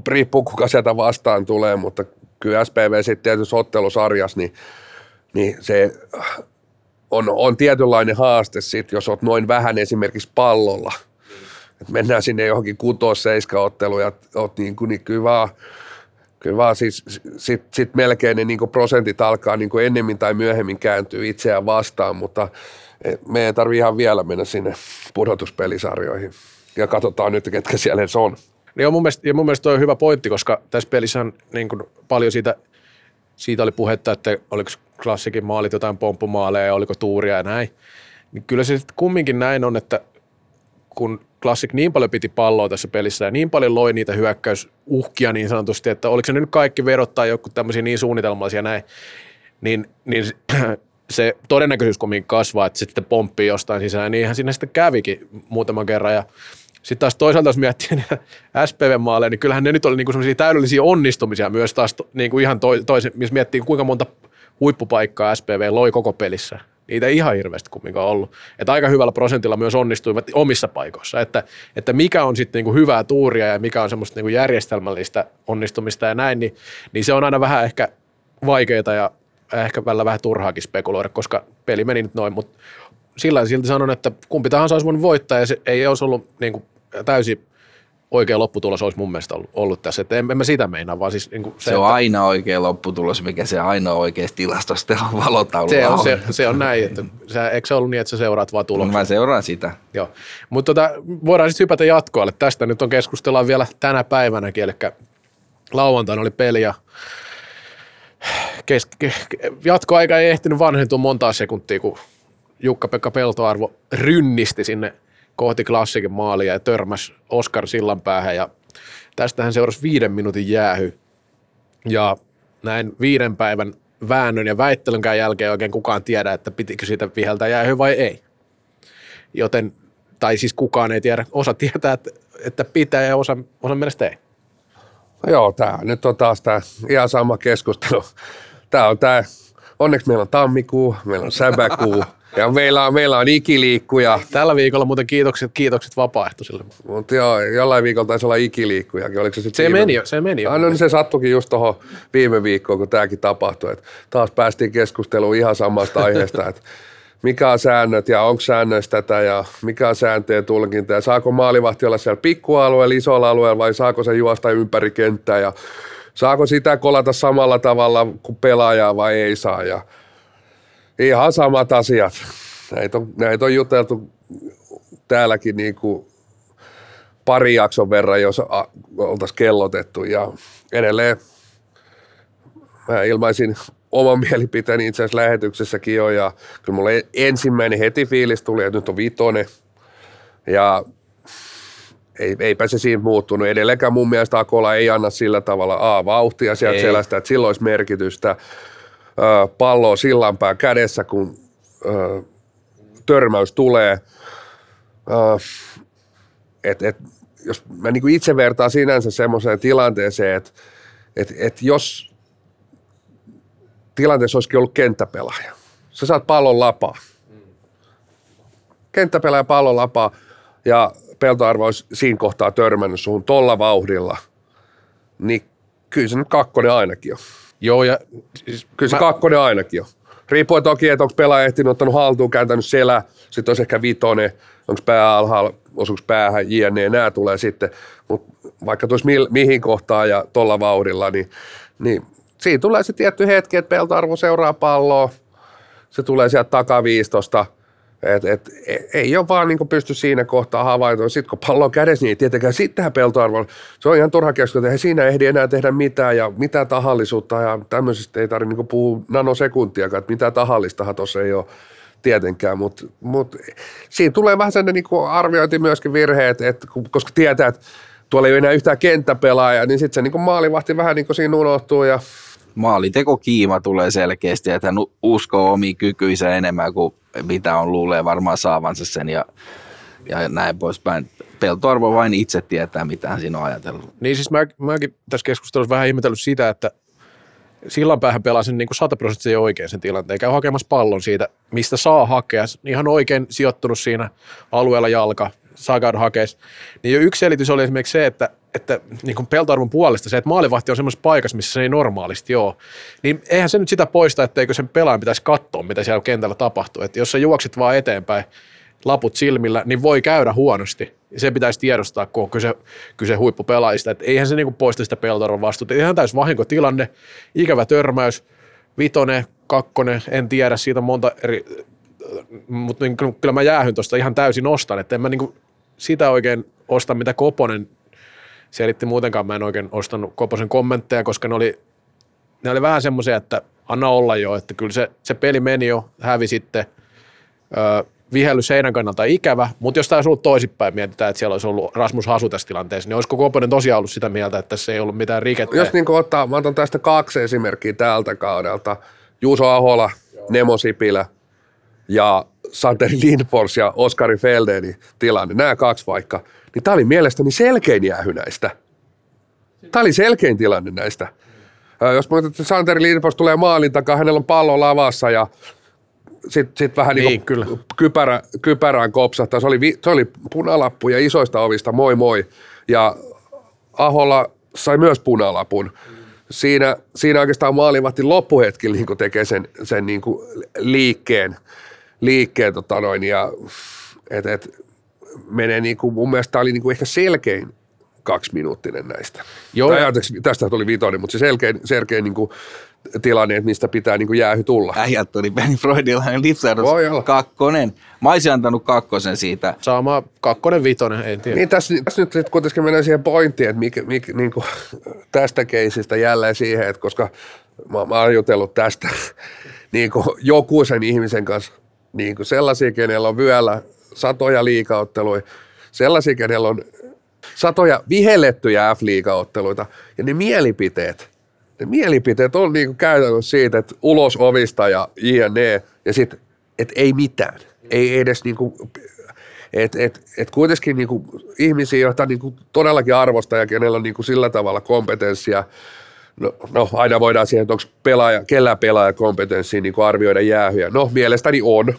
riippuu kuka sieltä vastaan tulee, mutta kyllä SPV sitten tietysti ottelusarjas, niin, niin se on, on tietynlainen haaste sitten, jos olet noin vähän esimerkiksi pallolla. Et mennään sinne johonkin kutos otteluun ja oot niin, kuin, niin kyllä vaan, kyllä vaan siis sit, sit melkein ne niin prosentit alkaa niin kuin ennemmin tai myöhemmin kääntyy itseään vastaan, mutta me ei tarvitse ihan vielä mennä sinne pudotuspelisarjoihin. Ja katsotaan nyt, ketkä siellä edes on. Niin on mun mielestä, ja mun mielestä toi on hyvä pointti, koska tässä pelissä on niin kuin paljon siitä, siitä oli puhetta, että oliko klassikin maalit jotain pomppumaaleja ja oliko tuuria ja näin. Niin kyllä se sitten kumminkin näin on, että kun Classic niin paljon piti palloa tässä pelissä ja niin paljon loi niitä hyökkäysuhkia niin sanotusti, että oliko se nyt kaikki verot tai joku tämmöisiä niin suunnitelmallisia näin, niin, niin <clears throat> se todennäköisyys kumminkin kasvaa, että sitten pomppii jostain sisään, niin ihan sinne sitten kävikin muutaman kerran ja sitten taas toisaalta, jos miettii SPV-maaleja, <laughs> niin kyllähän ne nyt oli niinku täydellisiä onnistumisia myös taas niinku ihan to, toisen, missä miettii kuinka monta huippupaikkaa SPV loi koko pelissä. Niitä ei ihan hirveästi kumminkaan ollut. Että aika hyvällä prosentilla myös onnistuivat omissa paikoissa. Että, että mikä on sitten niinku hyvää tuuria ja mikä on semmoista niinku järjestelmällistä onnistumista ja näin, niin, niin se on aina vähän ehkä vaikeaa ja ehkä välillä vähän turhaakin spekuloida, koska peli meni nyt noin, mutta sillä silti sanon, että kumpi tahansa olisi voinut voittaa ja se ei olisi ollut niin kuin täysin oikea lopputulos olisi mun mielestä ollut, ollut tässä. Että en, en mä sitä meinaa, vaan siis niin se, se on että, aina oikea lopputulos, mikä se aina oikeasti tilastosta on valotaululla se on, Se, se on näin, että sä, eikö se ollut niin, että sä seuraat vaan tuloksia? Mä seuraan sitä. Joo, mutta tota, voidaan sitten hypätä jatkoalle. Tästä nyt on keskustellaan vielä tänä päivänäkin, eli lauantaina oli peli ja kes, jatkoaika ei ehtinyt vanhentua montaa sekuntia, kun Jukka-Pekka Peltoarvo rynnisti sinne kohti klassikin maalia ja törmäsi Oskar Sillanpäähän ja tästähän seurasi viiden minuutin jäähy. Ja näin viiden päivän väännön ja väittelynkään jälkeen oikein kukaan tiedä, että pitikö siitä viheltää jäähy vai ei. Joten, tai siis kukaan ei tiedä, osa tietää, että, että pitää ja osa, osa mielestä ei. No joo, tämä nyt on taas tämä ihan sama keskustelu. Tämä on tämä, onneksi meillä on tammikuu, meillä on säbäkuu, ja meillä on, meillä on ikiliikkuja. Tällä viikolla muuten kiitokset, kiitokset vapaaehtoisille. Mutta joo, jollain viikolla taisi olla ikiliikkujakin. Oliko se, se viime... meni jo, se meni jo. Ah, no niin se sattukin just tuohon viime viikkoon, kun tämäkin tapahtui. Et taas päästiin keskusteluun ihan samasta aiheesta, että mikä on säännöt ja onko säännöistä tätä ja mikä on sääntöjen tulkinta ja saako maalivahti olla siellä pikkualueella, isolla alueella vai saako se juosta ympäri kenttää ja saako sitä kolata samalla tavalla kuin pelaajaa vai ei saa ja ihan samat asiat. Näitä on, näitä on juteltu täälläkin niin kuin pari jakson verran, jos oltaisiin kellotettu ja edelleen mä ilmaisin oman mielipiteeni itse asiassa lähetyksessäkin jo ja kyllä mulle ensimmäinen heti fiilis tuli, että nyt on vitonen Ja ei, eipä se siinä muuttunut. Edelleenkään mun mielestä Akola ei anna sillä tavalla A, vauhtia sieltä Ei. selästä, että sillä olisi merkitystä. Palloa sillanpää kädessä, kun törmäys tulee. Et, et, jos mä niin itse vertaan sinänsä semmoiseen tilanteeseen, että et, et jos tilanteessa olisikin ollut kenttäpelaaja, sä saat pallon lapaa. Kenttäpelaaja pallon lapaa ja peltoarvo olisi siinä kohtaa törmännyt suhun tolla vauhdilla, niin kyllä se nyt kakkonen ainakin on. Joo, ja siis Kyllä se mä- kakkonen ainakin on. Riippuen toki, että onko pelaaja ehtinyt ottanut haltuun, kääntänyt selä, sitten olisi ehkä vitonen, onko pää alhaalla, osuuko päähän, jne. Nämä tulee sitten. Mutta vaikka tuossa mi- mihin kohtaan ja tuolla vauhdilla, niin, niin siinä tulee se tietty hetki, että peltoarvo seuraa palloa, se tulee sieltä takaviistosta, et, et, e- ei ole vaan niin pysty siinä kohtaa havaintoon. Sitten kun pallo on kädessä, niin ei tietenkään sittenhän peltoarvo. Se on ihan turha keskustella, ei siinä ehdi enää tehdä mitään ja mitään tahallisuutta ja tämmöisistä ei tarvitse niin puhua nanosekuntiakaan, että mitään tahallistahan tuossa ei ole tietenkään, mutta mut, siinä tulee vähän sellainen niin arviointi myöskin virheet, että koska tietää, että tuolla ei ole enää yhtään kenttäpelaajaa, niin sitten se niin maalivahti vähän niin siinä unohtuu ja Maalitekokiima tulee selkeästi, että hän uskoo omiin kykyisä enemmän kuin mitä on luulee varmaan saavansa sen ja, ja näin poispäin. Peltoarvo vain itse tietää, mitä hän siinä on ajatellut. Niin siis mä, mäkin tässä keskustelussa vähän ihmetellyt sitä, että sillanpäähän pelaa sen niin kuin sataprosenttisesti oikein sen tilanteen. Käy hakemassa pallon siitä, mistä saa hakea. Ihan oikein sijoittunut siinä alueella jalka, käydä hakeessa. Niin jo yksi selitys oli esimerkiksi se, että, että niin kuin peltoarvon puolesta se, että maalivahti on semmoisessa paikassa, missä se ei normaalisti ole. Niin eihän se nyt sitä poista, etteikö sen pelaajan pitäisi katsoa, mitä siellä kentällä tapahtuu. Että jos sä juokset vaan eteenpäin, laput silmillä, niin voi käydä huonosti. Se pitäisi tiedostaa, kun on kyse, kyse huippupelaajista. Että eihän se niinku poista sitä peltoarvon vastuuta. Ihan täys vahinkotilanne, ikävä törmäys, vitonen, kakkonen, en tiedä, siitä on monta eri, mutta niin, kyllä- mä jäähyn tuosta ihan täysin ostan, että en mä niinku sitä oikein osta, mitä Koponen selitti muutenkaan, mä en oikein ostanut Koposen kommentteja, koska ne oli, ne oli vähän semmoisia, että anna olla jo, että kyllä se, se peli meni jo, hävi sitten, öö, vihelly seinän kannalta ikävä, mutta jos tämä olisi ollut toisinpäin, mietitään, että siellä olisi ollut Rasmus Hasu tässä tilanteessa, niin olisiko Koponen tosiaan ollut sitä mieltä, että tässä ei ollut mitään rikettä? Jos niin ottaa, mä otan tästä kaksi esimerkkiä tältä kaudelta. Juuso Ahola, Nemo Sipilä ja Santeri Lindfors ja Oskari Feldenin tilanne, nämä kaksi vaikka, niin tämä oli mielestäni selkein jäähy näistä. Tämä oli selkein tilanne näistä. Jos muistat, että Santeri Lindfors tulee maalin takaa, hänellä on pallo lavassa ja sitten sit vähän niin, Niin, kyllä. kypärä, kypärään kopsahtaa. Se oli, vi- se oli punalappu ja isoista ovista, moi moi. Ja Aholla sai myös punalapun. Siinä, siinä oikeastaan maalivahti loppuhetkillä niin tekee sen, sen niin liikkeen, liikkeen tota noin, ja et, et, menee niin kuin, mun mielestä tämä oli niin kuin ehkä selkein kaksiminuuttinen näistä. Joo. Tai, anteeksi, tästä tuli vitonen, mutta se selkein, selkein niin kuin tilanne, että mistä pitää niin kuin jäähy tulla. Äijät tuli Benny Freudilainen lipsahdus kakkonen. Mä olisin antanut kakkosen siitä. Sama kakkonen, vitonen, en tiedä. Niin tässä, tässä nyt kuitenkin mennään siihen pointtiin, että mikä, mikä, niin kuin tästä keisistä jälleen siihen, että koska mä, mä oon jutellut tästä <laughs> niin kuin jokuisen ihmisen kanssa, niin kuin sellaisia, kenellä on vyöllä satoja liikaotteluja, sellaisia, kenellä on satoja vihellettyjä F-liigaotteluita, ja ne mielipiteet, ne mielipiteet on niin kuin käytännössä siitä, että ulos ovista ja jne, ja sitten, että ei mitään, ei edes niin kuin, et, et, et kuitenkin niinku ihmisiä, joita niinku todellakin arvostaa ja kenellä on niinku sillä tavalla kompetenssia, no, no aina voidaan siihen, että onko pelaaja, kellä pelaaja kompetenssia niinku arvioida jäähyjä. No mielestäni on,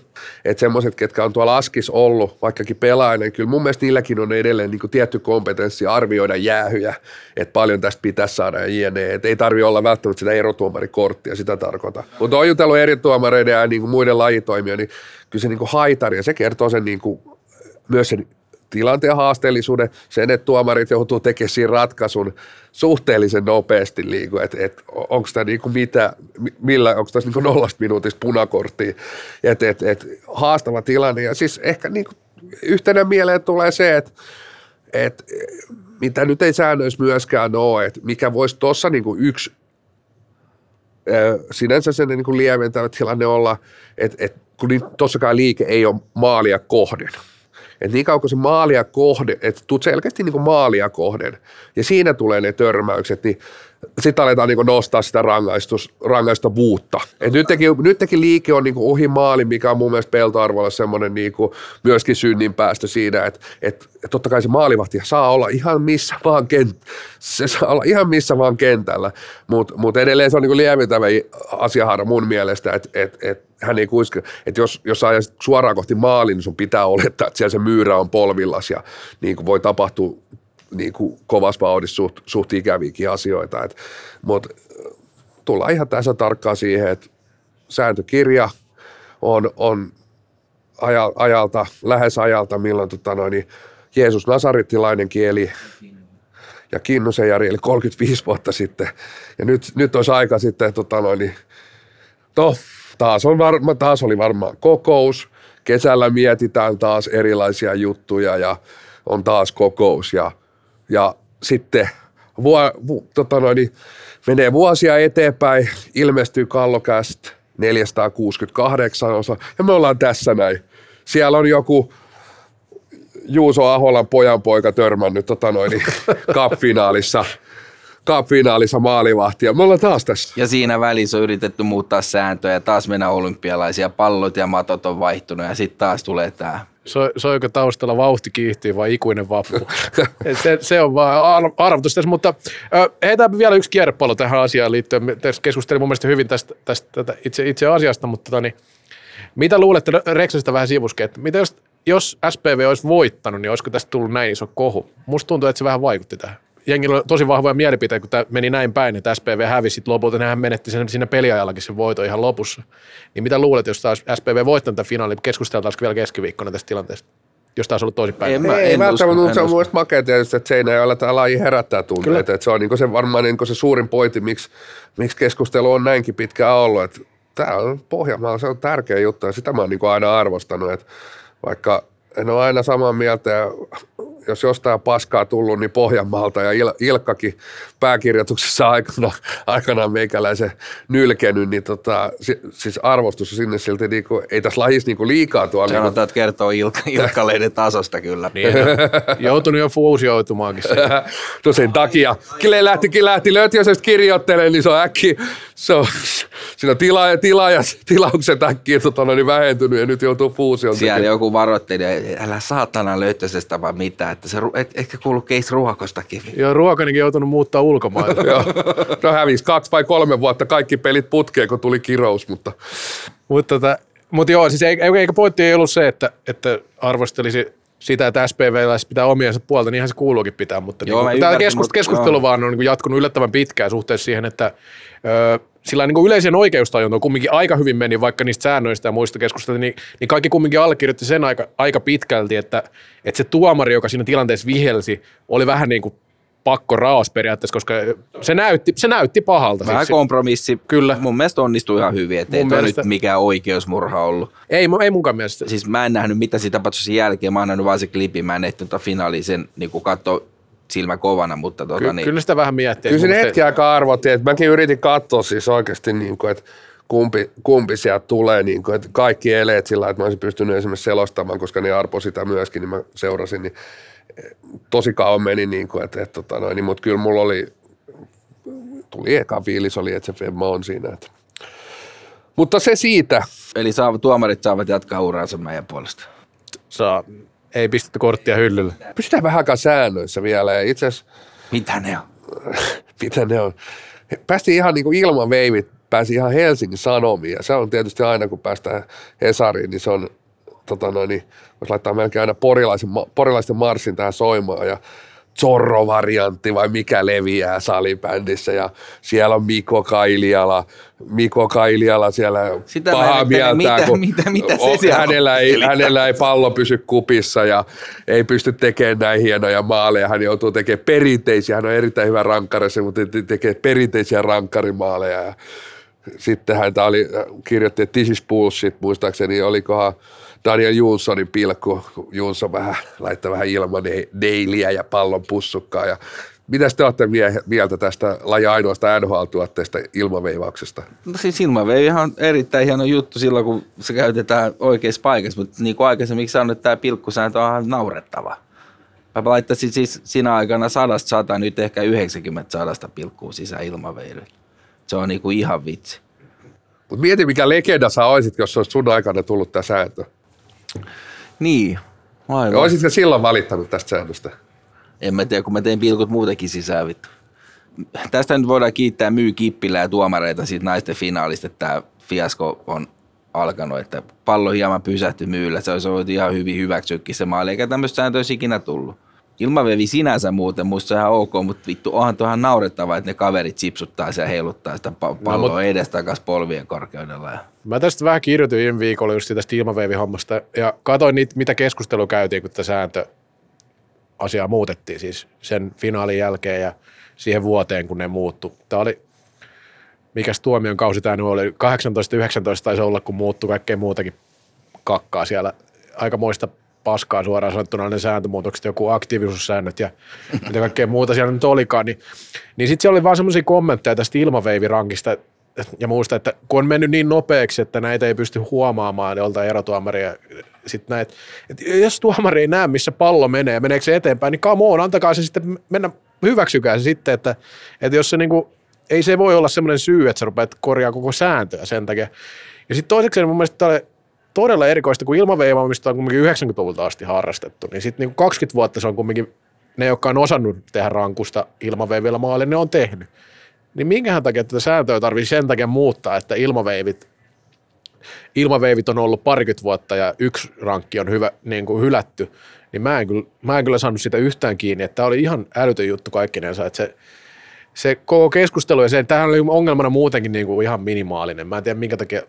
että semmoiset, ketkä on tuolla askis ollut, vaikkakin pelaajan, niin kyllä mun mielestä niilläkin on edelleen niinku tietty kompetenssi arvioida jäähyjä, että paljon tästä pitäisi saada ja jne. Et ei tarvi olla välttämättä sitä erotuomarikorttia, sitä tarkoita. Mutta on jutellut eri tuomareiden ja niinku muiden lajitoimijoiden, niin kyllä se niinku haitari ja se kertoo sen niinku myös sen tilanteen haasteellisuuden, sen, että tuomarit joutuu tekemään siinä ratkaisun suhteellisen nopeasti, niin että, että onko tämä niin mitä, mi- millä, onko tässä niin nollasta minuutista punakorttia, että, että, että haastava tilanne. Ja siis ehkä niin kuin yhtenä mieleen tulee se, että, että mitä nyt ei säännöissä myöskään ole, että mikä voisi tuossa niin yksi sinänsä sen niin lieventävä tilanne olla, että, että kun niin tossakaan liike ei ole maalia kohden, että niin kauan kun se maalia kohde, että tuut selkeästi niin kuin maalia kohden, ja siinä tulee ne törmäykset, niin sitten aletaan niin nostaa sitä rangaistus, rangaistavuutta. Et nyt, teki, nyt teki liike on niin ohi maali, mikä on mun mielestä peltoarvolla semmoinen niin myöskin synnin päästö siinä, että et, et totta kai se maalivahti saa olla ihan missä vaan, kent, se saa olla ihan missä vaan kentällä, mutta mut edelleen se on niin lieventävä asiahaara mun mielestä, että et, et, hän ei kuiske, että jos, jos ajaa suoraan kohti maalin, niin sun pitää olettaa, että siellä se myyrä on polvillas ja niin kuin voi tapahtua niin kuin kovassa vauhdissa suht, suht ikäviäkin asioita. Mutta tullaan ihan tässä tarkkaan siihen, että sääntökirja on, on ajalta, lähes ajalta, milloin tota noin, niin Jeesus Nasarittilainen kieli ja Kinnusen Jari, eli 35 vuotta sitten. Ja nyt, nyt olisi aika sitten, tota noin, niin, no, taas, on varma, taas oli varmaan kokous. Kesällä mietitään taas erilaisia juttuja ja on taas kokous ja ja sitten vuo, vu, tota noin, niin menee vuosia eteenpäin, ilmestyy kallokäst 468 osa ja me ollaan tässä näin. Siellä on joku Juuso Aholan pojanpoika törmännyt tota noin, niin, <laughs> cup-finaalissa cup-finaalissa maalivahtia. Me ollaan taas tässä. Ja siinä välissä on yritetty muuttaa sääntöjä, taas mennä olympialaisia, pallot ja matot on vaihtunut ja sitten taas tulee tämä so, soiko taustalla vauhti kiihtyy vai ikuinen vappu. <laughs> se, se, on vaan arvotus tässä, mutta heitään vielä yksi kierrepallo tähän asiaan liittyen. Me keskustelin mun mielestä hyvin tästä, tästä tästä itse, itse asiasta, mutta tota, niin, mitä luulette Reksasta vähän sivuskin, että mitä jos, jos SPV olisi voittanut, niin olisiko tästä tullut näin iso kohu? Musta tuntuu, että se vähän vaikutti tähän jengillä oli tosi vahvoja mielipiteitä, kun tämä meni näin päin, että SPV hävisi sitten lopulta, hän menetti sen siinä peliajallakin sen voito ihan lopussa. Niin mitä luulet, jos taas SPV voittanut tämän finaalin, keskusteltaisiko vielä keskiviikkona tästä tilanteesta? jos taas ollut toisinpäin. En, mä, ei en välttämättä, mutta se on mielestäni makea tietysti, että Seinäjoella tämä laji herättää tunteita. Että se on niin se varmaan niin se suurin pointti, miksi, miksi keskustelu on näinkin pitkään ollut. Että tämä on Pohjanmaalla, se on tärkeä juttu ja sitä mä oon niin aina arvostanut. Että vaikka en ole aina samaa mieltä ja jos jostain paskaa tullut, niin Pohjanmaalta ja Il- Ilkkakin pääkirjoituksessa <laughs> aikana, aikanaan meikäläisen nylkenyt, niin tota, siis arvostus sinne silti, niin kuin, ei tässä lajissa niin liikaa tuolla. Sanotaan, niin että kertoo Ilkka, Ilkkaleiden tasosta kyllä. Niin, <laughs> joutunut jo fuusioitumaankin. no <laughs> sen takia. Kyllä lähti, lähti löytiöisestä kirjoittelemaan, niin se on äkki, se on, siinä tilaaja, tilaaja, tilaukset äkkiä tota, niin vähentynyt ja nyt joutuu fuusioon. Siellä joku varoitteli, älä saatana löytöisestä vaan mitään, että se et, ehkä kuulu keis ruokostakin. Joo, ruokaninkin joutunut muuttaa ulkomaille. <laughs> Joo, no hävisi kaksi vai kolme vuotta kaikki pelit putkeen, kun tuli kirous, mutta... mutta tota, mutta joo, siis eikä pointti ei ollut se, että, että arvostelisi sitä, että SPV pitää omiensa puolta, niin ihan se kuuluukin pitää, mutta joo, niin, tämä keskustelu, keskustelu joo. vaan on niin jatkunut yllättävän pitkään suhteessa siihen, että sillä niin yleisen oikeustajunta kumminkin aika hyvin meni, vaikka niistä säännöistä ja muista keskusteltiin, niin, niin kaikki kumminkin allekirjoitti sen aika, aika pitkälti, että, että se tuomari, joka siinä tilanteessa vihelsi, oli vähän niin kuin pakko raos periaatteessa, koska se näytti, se näytti pahalta. Vähän siksi. kompromissi. Kyllä. Mun mielestä onnistui ihan hyvin, että ei mielestä... nyt mikään oikeusmurha ollut. Ei, ei munkaan mielestä. Siis mä en nähnyt mitä siitä tapahtui jälkeen, mä oon nähnyt vaan se klipi, mä en ehtinyt finaaliin sen niin katsoa silmä kovana, mutta tuota, Ky- niin. Kyllä sitä vähän miettii. Kyllä siinä hetki aikaa arvotti, että mäkin yritin katsoa siis oikeasti, niin kuin, että kumpi, kumpi sieltä tulee, niin kuin, että kaikki eleet sillä, että mä olisin pystynyt esimerkiksi selostamaan, koska ne arpo sitä myöskin, niin mä seurasin, niin tosi kauan meni, niin kuin, että, että, tota noin, niin, mutta kyllä mulla oli, tuli eka fiilis oli, että se Femma on siinä. Että. Mutta se siitä. Eli saa, tuomarit saavat jatkaa uraansa meidän puolesta. Saa. Ei pistetty korttia hyllylle. Pystytään vähän aikaa säännöissä vielä. Ja itse Mitä ne on? <laughs> Mitä ne on? Päästiin ihan niin kuin ilman veivit, pääsi ihan Helsingin Sanomiin. Ja se on tietysti aina, kun päästään Hesariin, niin se on tota noin, niin voisi laittaa melkein aina porilaisen, porilaisten marssin tähän soimaan ja Zorro-variantti vai mikä leviää salibändissä. Ja siellä on Miko Kailiala, Miko Kailiala siellä Sitä paha mieltä, mitä, kun mitä, mitä se on, hänellä, ei, hänellä ei pallo pysy kupissa ja ei pysty tekemään näin hienoja maaleja. Hän joutuu tekemään perinteisiä, hän on erittäin hyvä rankkarissa, mutta tekee perinteisiä rankkarimaaleja. Ja sitten hän oli, kirjoitti, että this is bullshit, muistaakseni olikohan Daniel Jonssonin pilkku, Jonsson vähän, laittaa vähän ilman deilia ja pallon pussukkaa ja Mitäs te olette mie- mieltä tästä laji ainoasta NHL-tuotteesta ilmaveivauksesta? No siis ilmaveivihan on erittäin hieno juttu silloin, kun se käytetään oikeassa paikassa, mutta niin kuin aikaisemmin sanoin, että tämä pilkkusääntö on ihan naurettava. Mä laittaisin siis siinä aikana sadasta sata, nyt ehkä 90 sadasta pilkkuu sisään ilmaveiville. Se on niin kuin ihan vitsi. Mutta mieti, mikä legenda sä olisit, jos olisi sun aikana tullut tämä sääntö. Niin, aivan. Olisitko silloin valittanut tästä säännöstä? En mä tiedä, kun mä tein pilkut muutenkin sisään vittu. Tästä nyt voidaan kiittää Myy Kippilä ja tuomareita siitä naisten finaalista, että tämä fiasko on alkanut, että pallo hieman pysähtyi myyllä. Se olisi ollut ihan hyvin hyväksyäkin se maali, eikä tämmöistä sääntöä olisi ikinä tullut. Ilmavevi sinänsä muuten, musta on ihan ok, mutta vittu, onhan tuo ihan naurettavaa, että ne kaverit sipsuttaa ja heiluttaa sitä pa- palloa no, edestakas polvien korkeudella. Mä tästä vähän kirjoitin viime viikolla just tästä ilmaveivihommasta ja katsoin niitä, mitä keskustelua käytiin, kun tämä sääntö asiaa muutettiin siis sen finaalin jälkeen ja siihen vuoteen, kun ne muuttu. Tämä oli, mikäs tuomion kausi tämä nyt oli, 18-19 taisi olla, kun muuttui kaikkea muutakin kakkaa siellä. Aikamoista paskaa suoraan sanottuna ne sääntömuutokset, joku aktiivisuussäännöt ja mitä kaikkea muuta siellä nyt olikaan, niin, niin sitten siellä oli vaan semmoisia kommentteja tästä ilmaveivirankista ja muusta, että kun on mennyt niin nopeaksi, että näitä ei pysty huomaamaan joltain erotuomaria, sitten näet, että jos tuomari ei näe, missä pallo menee ja meneekö se eteenpäin, niin come on, antakaa se sitten mennä, hyväksykää se sitten, että, että jos se niinku, ei se voi olla semmoinen syy, että sä rupeat korjaa koko sääntöä sen takia. Ja sitten toiseksi mun mielestä todella erikoista, kun ilmaveivaamista on kumminkin 90-luvulta asti harrastettu, niin sitten niinku 20 vuotta se on kumminkin ne, jotka on osannut tehdä rankusta ilmaveivillä maalle, ne on tehnyt. Niin minkähän takia tätä sääntöä tarvii sen takia muuttaa, että ilmaveivit, ilmaveivit on ollut parikymmentä vuotta ja yksi rankki on hyvä, niin kuin hylätty, niin mä en, kyllä, mä en kyllä saanut sitä yhtään kiinni, että tämä oli ihan älytön juttu kaikkinensa, että se, se koko keskustelu ja se, tämähän oli ongelmana muutenkin niin kuin ihan minimaalinen. Mä en tiedä, minkä takia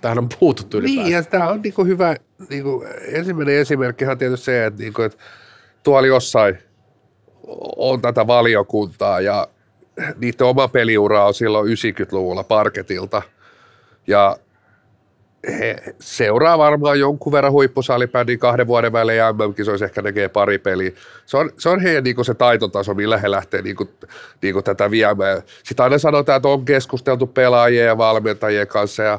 tähän on puututtu ylipäätään. Niin, ja tämä on niinku hyvä, niinku, ensimmäinen esimerkki on tietysti se, että, niinku, että tuolla jossain on tätä valiokuntaa ja niiden oma peliura on silloin 90-luvulla parketilta. Ja he seuraa varmaan jonkun verran huippusalibändin kahden vuoden välein ja MM-kisoissa ehkä tekee pari peliä. Se on, se on heidän niin se taitotaso, millä he lähtee niin kuin, niin kuin tätä viemään. Sitten aina sanotaan, että on keskusteltu pelaajien ja valmentajien kanssa ja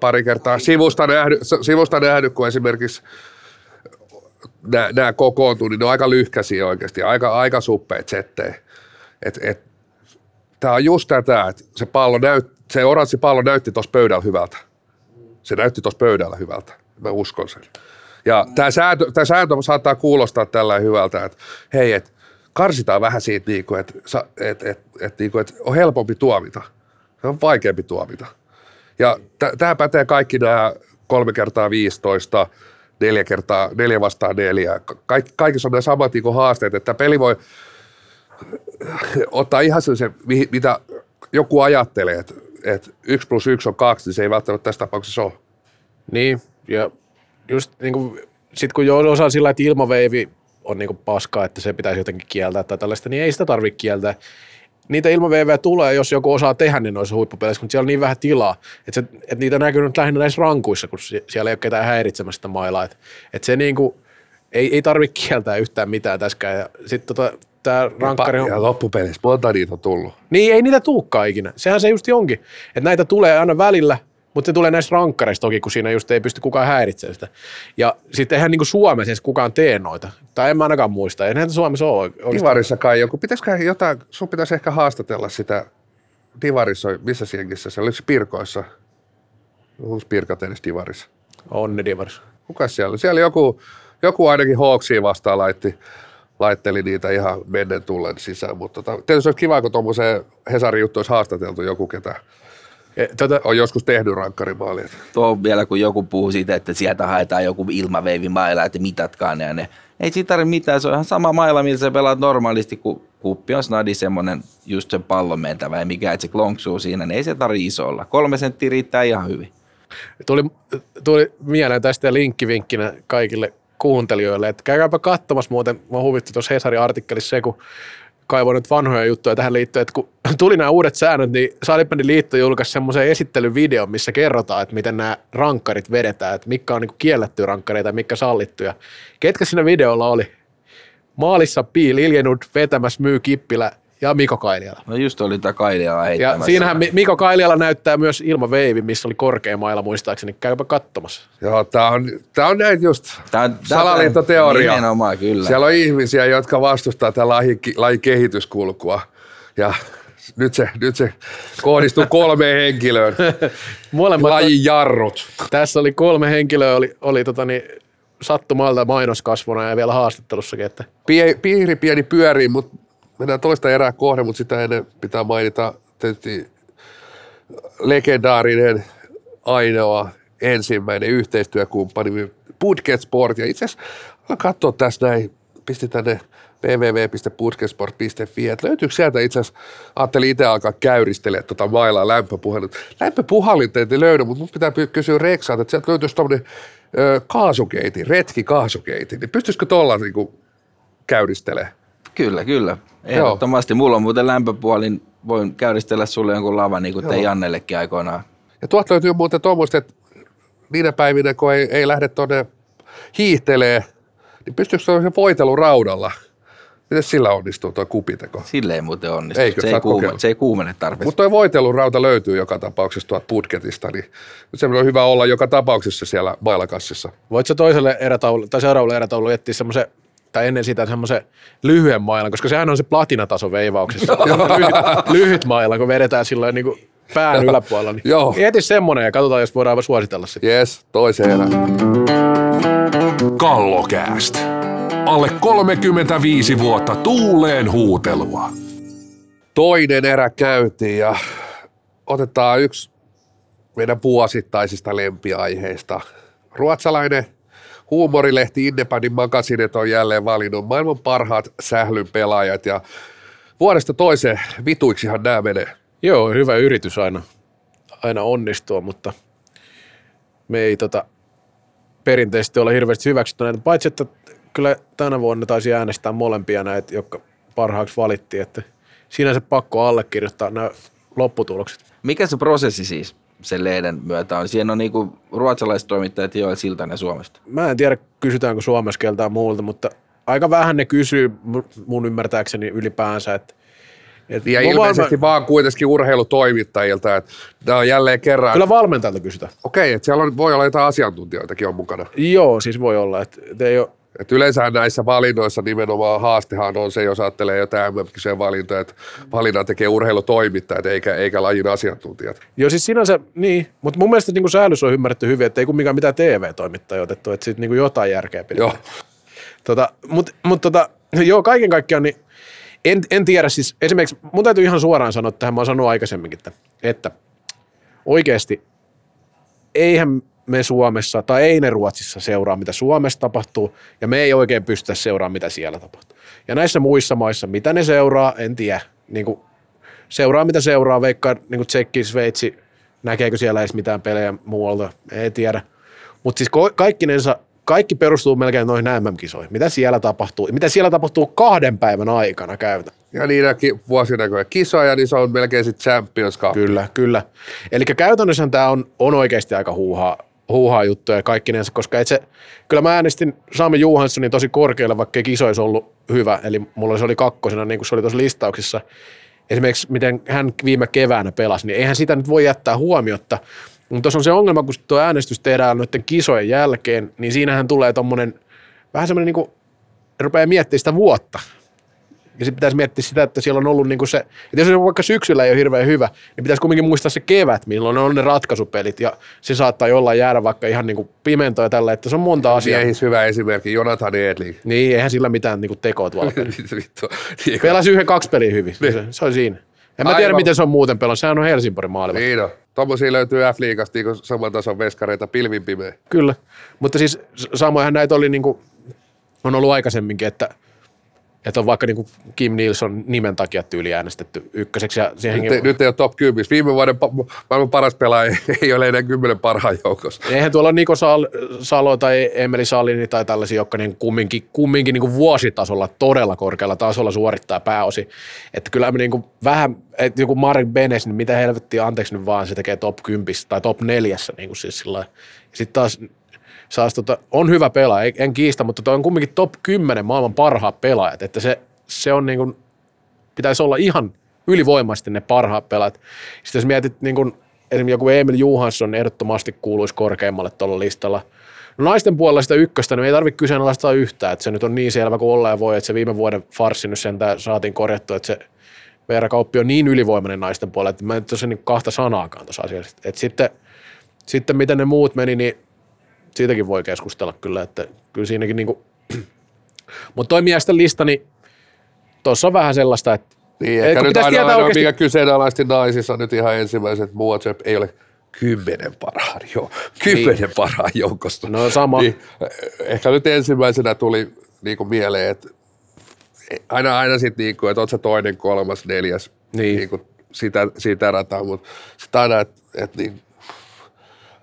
pari kertaa sivusta nähnyt, sivusta nähnyt kun esimerkiksi nämä kokoontuu, niin ne on aika lyhkäisiä oikeasti, aika, aika suppeet settejä. Et, et, Tämä on just tätä, että se, pallo näyt, se oranssi pallo näytti tuossa pöydällä hyvältä. Se näytti tuossa pöydällä hyvältä. Mä uskon sen. Ja tämä sääntö, tämä sääntö saattaa kuulostaa tällä hyvältä, että hei, et, karsitaan vähän siitä, niin että et, et, et, niin et on helpompi tuomita. Se on vaikeampi tuomita. Ja t- tämä pätee kaikki nämä kolme kertaa 15, neljä kertaa, neljä vastaan neljä. Kaik, kaikissa on nämä samat niin haasteet, että peli voi ottaa ihan se, mitä joku ajattelee, että, että yksi plus yksi on kaksi, niin se ei välttämättä tässä tapauksessa ole. Niin, ja just niin kuin, sit kun jo osaa sillä, että ilmaveivi on niin paskaa, että se pitäisi jotenkin kieltää tai tällaista, niin ei sitä tarvitse kieltää niitä ilmaveivejä tulee, jos joku osaa tehdä niin noissa huippupeleissä, mutta siellä on niin vähän tilaa, että, se, että niitä näkyy nyt lähinnä näissä rankuissa, kun siellä ei ole ketään häiritsemästä mailaa. Että, että se niin kuin, ei, ei tarvitse kieltää yhtään mitään tässäkään. Ja sitten tota, tämä rankkari on... Ja loppupeleissä monta niitä on tullut. Niin, ei niitä tuukkaa ikinä. Sehän se just onkin. Että näitä tulee aina välillä, mutta se tulee näistä rankkareista toki, kun siinä just ei pysty kukaan häiritsemään sitä. Ja sitten eihän niin Suomessa edes kukaan tee noita. Tai en mä ainakaan muista. Eihän Suomessa ole. Divarissa kai joku. Pitäisikö jotain, sun pitäisi ehkä haastatella sitä Divarissa, missä sienkissä se oliko se Pirkoissa? Onko Pirkat edes Divarissa? On ne Divarissa. Kuka siellä? Siellä joku, joku ainakin Hawksia vastaan laitti, laitteli niitä ihan menneen tullen sisään, mutta tota, tietysti olisi kiva, kun tuommoiseen Hesarin juttu olisi haastateltu joku, ketä Tätä... On joskus tehnyt rankkarimaalia. Tuo vielä, kun joku puhuu siitä, että sieltä haetaan joku ilmaveivimaila, että mitatkaan ne ja ne. Ei siitä tarvitse mitään, se on ihan sama maila, millä sä pelaat normaalisti, kun kuppi on snadi semmoinen just sen pallon mentävä ja mikä, että se klonksuu siinä, niin ei se tarvitse iso olla. Kolme senttiä riittää ihan hyvin. Tuli, tuli mieleen tästä linkkivinkkinä kaikille kuuntelijoille, että käykääpä katsomassa muuten, mä huvitti tuossa Hesarin artikkelissa se, kun kaivoin nyt vanhoja juttuja tähän liittyen, että kun <laughs> tuli nämä uudet säännöt, niin Salibändin liitto julkaisi semmoisen esittelyvideon, missä kerrotaan, että miten nämä rankkarit vedetään, että mikä on niin kiellettyä rankkareita ja mikä sallittuja. Ketkä siinä videolla oli? Maalissa Piil Iljenud vetämässä myy Kippilä ja Miko Kailiala. No just oli tämä Kailiala heittämässä. Ja siinähän Mi- Miko Kailiala näyttää myös ilmaveivi, missä oli korkea maila muistaakseni. Käypä katsomassa. Joo, tää on, tää on näitä just Tää salaliittoteoria. Nimenomaan, kyllä. Siellä on ihmisiä, jotka vastustaa tätä lajin, lajin kehityskulkua. Ja nyt se, nyt se kohdistuu <laughs> kolmeen henkilöön. Molemmat, Lajin jarrut. tässä oli kolme henkilöä, oli, oli tota niin, sattumalta mainoskasvona ja vielä haastattelussakin, että Pie, piiri pieni pyörii, mutta mennään toista erää kohde, mutta sitä ennen pitää mainita tietysti legendaarinen ainoa ensimmäinen yhteistyökumppani Budget Sport. Ja itse asiassa katsoa tässä näin, pisti tänne www.budgetsport.fi, että löytyykö sieltä itse asiassa, ajattelin itse alkaa käyristelemään tuota mailaa lämpöpuhallinta. Lämpöpuhallinta ei löydy, mutta mun pitää kysyä Reksalta, että sieltä löytyisi tämmöinen kaasukeiti, retki kaasukeiti, niin pystyisikö tuolla niinku käyristelemään? Kyllä, kyllä. Ehdottomasti. Mulla on muuten lämpöpuolin. Voin käyristellä sulle jonkun lavan, niin kuin tein Jannellekin aikoinaan. Ja tuolta löytyy muuten tuommoista, että niinä päivinä, kun ei, ei lähde tuonne hiihtelee, niin pystyykö se voitelu raudalla? Miten sillä onnistuu tuo kupiteko? Sille ei muuten onnistu. Eikö? Se, ei kokeillut? se ei kuumene tarpeeksi. Mutta tuo voitelurauta löytyy joka tapauksessa tuolta budgetista, niin se on hyvä olla joka tapauksessa siellä mailakassissa. voit sä toiselle erätaululle tai seuraavalle erätaululle etsiä semmoisen tai ennen sitä semmoisen lyhyen mailan, koska sehän on se platinataso veivauksessa. <laughs> lyhyt, lyhyt maila, kun vedetään silloin niin kuin pään yläpuolella. Niin Joo. Eti semmoinen ja katsotaan, jos voidaan suositella sitä. Jes, toiseen erään. Kallokääst. Alle 35 vuotta tuuleen huutelua. Toinen erä käytiin ja otetaan yksi meidän vuosittaisista lempiaiheista. Ruotsalainen huumorilehti Independent Magasinet on jälleen valinnut maailman parhaat sählyn pelaajat ja vuodesta toiseen vituiksihan nämä menee. Joo, hyvä yritys aina, aina onnistua, mutta me ei tota, perinteisesti ole hirveästi hyväksytty näitä, paitsi että kyllä tänä vuonna taisi äänestää molempia näitä, jotka parhaaksi valittiin, että siinä se pakko allekirjoittaa nämä lopputulokset. Mikä se prosessi siis sen lehden myötä on? Siinä on niinku ruotsalaiset toimittajat Joel Siltanen Suomesta. Mä en tiedä, kysytäänkö suomessa keltään muulta, mutta aika vähän ne kysyy mu- mun ymmärtääkseni ylipäänsä, että et Ja ilmeisesti vaan- vaan kuitenkin urheilutoimittajilta, että nämä on jälleen kerran, Kyllä valmentajalta kysytään. okei, että siellä on, voi olla jotain asiantuntijoitakin on mukana. Joo, siis voi olla, että et ei ole, Et yleensä näissä valinnoissa nimenomaan haastehan on se, jos ajattelee jotain mm valintoja, että valinnan tekee urheilutoimittajat eikä, eikä lajin asiantuntijat. Joo, siis sinänsä, niin, mutta mun mielestä niin säännös on ymmärretty hyvin, että ei kumminkaan mitään TV-toimittajia otettu, että sitten niin jotain järkeä pidetään. Joo. Tota, mutta mut tota, joo, kaiken kaikkiaan, niin en, en tiedä, siis esimerkiksi mun täytyy ihan suoraan sanoa tähän, mä oon sanonut aikaisemminkin, että, että oikeasti eihän me Suomessa tai ei ne Ruotsissa seuraa, mitä Suomessa tapahtuu, ja me ei oikein pystytä seuraamaan, mitä siellä tapahtuu. Ja näissä muissa maissa, mitä ne seuraa, en tiedä. Niin kuin, seuraa, mitä seuraa, veikkaa niin Tsekki, Sveitsi, näkeekö siellä edes mitään pelejä muualta, ei tiedä. Mutta siis kaikkinensa, kaikki perustuu melkein noihin MM-kisoihin. Mitä siellä tapahtuu? Mitä siellä tapahtuu kahden päivän aikana käytä? Ja niinäkin vuosina, kun kisoja, niin se on melkein sitten Champions Cup. Kyllä, kyllä. Eli käytännössä tämä on, on oikeasti aika huuhaa, huuhaa juttuja kaikkinensa, koska et se, kyllä mä äänestin Sami Juhanssonin tosi korkealle, vaikka ei kisoissa ollut hyvä, eli mulla se oli kakkosena, niin kuin se oli tuossa listauksessa. Esimerkiksi miten hän viime keväänä pelasi, niin eihän sitä nyt voi jättää huomiotta. Mutta tuossa on se ongelma, kun tuo äänestys tehdään noiden kisojen jälkeen, niin siinähän tulee tommonen, vähän semmoinen niin kuin, rupeaa miettimään sitä vuotta. Ja sitten pitäisi miettiä sitä, että siellä on ollut niinku se, että jos se vaikka syksyllä ei ole hirveän hyvä, niin pitäisi kuitenkin muistaa se kevät, milloin on ne ratkaisupelit. Ja se saattaa jollain jäädä vaikka ihan niinku pimentoa ja tällä, että se on monta asiaa. Miehis hyvä esimerkki, Jonathan Edling. Niin, eihän sillä mitään niinku tekoa tuolla. <laughs> Vittu. Niin, Pelasi yhden kaksi peliä hyvin. Se, se on siinä. En mä tiedä, Aivan. miten se on muuten pelannut. Sehän on Helsingborgin maali. niin on. Tuommoisia löytyy F-liigasta niin saman tason veskareita pilvin pimeä. Kyllä. Mutta siis samoinhan näitä oli niinku, on ollut aikaisemminkin, että, että on vaikka niinku Kim Nilsson nimen takia tyyli äänestetty ykköseksi. Ja siihen Nyt, nyt ei ole top 10. Viime vuoden pa- maailman paras pelaaja <laughs> ei ole enää kymmenen parhaan joukossa. Eihän tuolla Niko Sal- Salo tai Emeli Salini tai tällaisia, jotka niin kumminkin, kumminkin niin vuositasolla todella korkealla tasolla suorittaa pääosin. Että kyllä me niin kuin vähän, että joku Marek Benes, niin mitä helvettiä, anteeksi nyt vaan, se tekee top 10 tai top 4, niin kuin siis sillä Sitten taas saas tota, on hyvä pelaaja, en kiistä, mutta toi on kumminkin top 10 maailman parhaat pelaajat, että se, se on niin kuin, pitäisi olla ihan ylivoimaisesti ne parhaat pelaajat. Sitten jos mietit niin kuin, esimerkiksi joku Emil Johansson ehdottomasti kuuluisi korkeammalle tuolla listalla. No naisten puolella sitä ykköstä, niin ei tarvitse kyseenalaistaa yhtään, että se nyt on niin selvä kuin olla ja voi, että se viime vuoden farssi nyt sentään saatiin korjattua, että se Veera Kauppi on niin ylivoimainen naisten puolella, että mä en tosiaan niin kahta sanaakaan tuossa asiassa. Et sitten, sitten miten ne muut meni, niin siitäkin voi keskustella kyllä, että kyllä siinäkin niinku, <clears throat> mutta toi miesten lista, niin tuossa on vähän sellaista, että Niin, ehkä kun nyt aina, aina oikeasti- mikä kyseenalaisti naisissa nyt ihan ensimmäiset Muotsepp ei ole kymmenen parhaan, joo, kymmenen niin. parhaan joukosta. No sama. Niin, eh, ehkä nyt ensimmäisenä tuli niin kuin mieleen, että aina, aina sitten, niin kuin, että oot sä toinen, kolmas, neljäs, Niin. niin kuin sitä, sitä rataa, mutta sitten aina, että et, niin,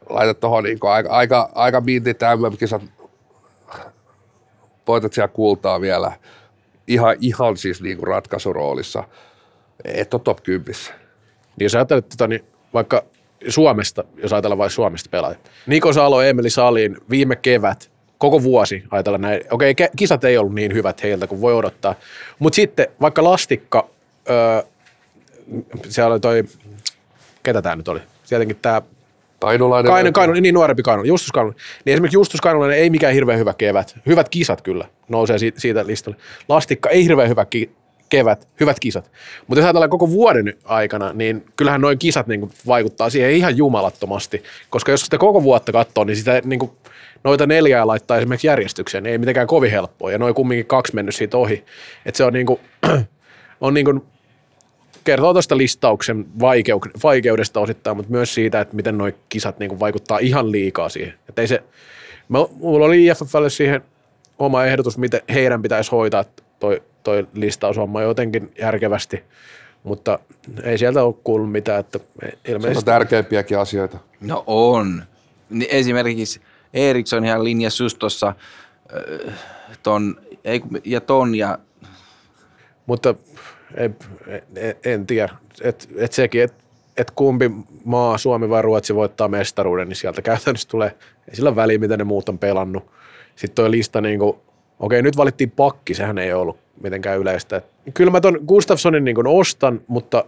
laitat tuohon niin aika, aika, aika mintit MM-kisat, voitat siellä kultaa vielä, ihan, ihan siis niin kuin ratkaisuroolissa, et ole top 10. Niin jos ajattelet tota, niin vaikka Suomesta, jos ajatellaan vain Suomesta pelaajia. Niko Salo, Emeli Salin viime kevät, koko vuosi ajatellaan näin. Okei, ke- kisat ei ollut niin hyvät heiltä kuin voi odottaa. Mutta sitten vaikka Lastikka, öö, siellä oli toi, ketä tämä nyt oli? Tietenkin tämä Kainulainen. Kaino, Kaino, niin nuorempi Kaino, Justus Kaino. Niin esimerkiksi Justus Kainolainen ei mikään hirveän hyvä kevät. Hyvät kisat kyllä nousee siitä, siitä listalle. Lastikka ei hirveän hyvä ki- kevät, hyvät kisat. Mutta jos ajatellaan koko vuoden aikana, niin kyllähän noin kisat niin vaikuttaa siihen ihan jumalattomasti. Koska jos sitä koko vuotta katsoo, niin sitä niin kuin, noita neljää laittaa esimerkiksi järjestykseen, niin ei mitenkään kovin helppoa. Ja noin kumminkin kaksi mennyt siitä ohi. Et se on niin kuin, <clears throat> on niin kuin kertoo tuosta listauksen vaikeuk- vaikeudesta osittain, mutta myös siitä, että miten nuo kisat niin vaikuttaa ihan liikaa siihen. Että ei se, mä, mulla oli IFFlle siihen oma ehdotus, miten heidän pitäisi hoitaa toi, toi listaushomma jotenkin järkevästi, mutta ei sieltä ole kuullut mitään, että Se on ilmeisesti tärkeimpiäkin asioita. No on. Niin Esimerkiksi Eriksson ihan linjassa just tuossa ton, ja ton ja mutta ei, en, en tiedä, että et sekin, että et kumpi maa, Suomi vai Ruotsi voittaa mestaruuden, niin sieltä käytännössä tulee, ei sillä väliä, mitä ne muut on pelannut. Sitten toi lista, niin kuin, okei nyt valittiin pakki, sehän ei ollut mitenkään yleistä. Et Kyllä mä ton Gustafssonin niin ostan, mutta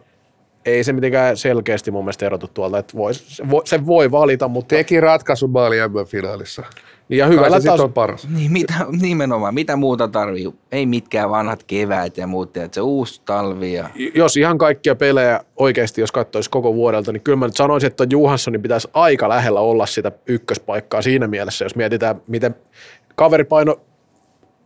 ei se mitenkään selkeästi mun mielestä erotu tuolta, että voi, se, voi, se voi valita, mutta Teki ratkaisun maali M-finaalissa. ja Kyllä hyvällä tasolla. on paras. niin, mitä, nimenomaan, mitä muuta tarvii? Ei mitkään vanhat keväät ja muut, että se uusi talvi ja jos ihan kaikkia pelejä oikeasti, jos katsoisi koko vuodelta, niin kyllä mä nyt sanoisin, että Johanssonin pitäisi aika lähellä olla sitä ykköspaikkaa siinä mielessä, jos mietitään, miten kaveri paino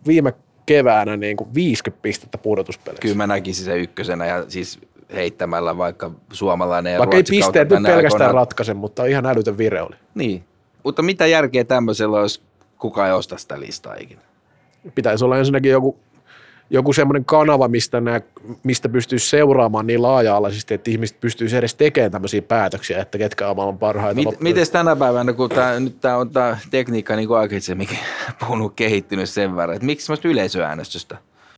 viime keväänä niin kuin 50 pistettä pudotuspeleissä. kyllä mä näkisin se ykkösenä ja siis heittämällä vaikka suomalainen ja Vaikka ei pisteet nyt pelkästään aikoinaan. ratkaise, mutta ihan älytön vire oli. Niin, mutta mitä järkeä tämmöisellä, jos kukaan ei osta sitä listaa ikinä? Pitäisi olla ensinnäkin joku, joku semmoinen kanava, mistä, nämä, mistä pystyisi seuraamaan niin laaja-alaisesti, että ihmiset pystyisi edes tekemään tämmöisiä päätöksiä, että ketkä on maailman parhaita. Mit, miten tänä päivänä, kun tää, nyt tämä on tämä tekniikka niin kuin aikaisemminkin <laughs> puhunut kehittynyt sen verran, että miksi semmoista yleisöäänestystä?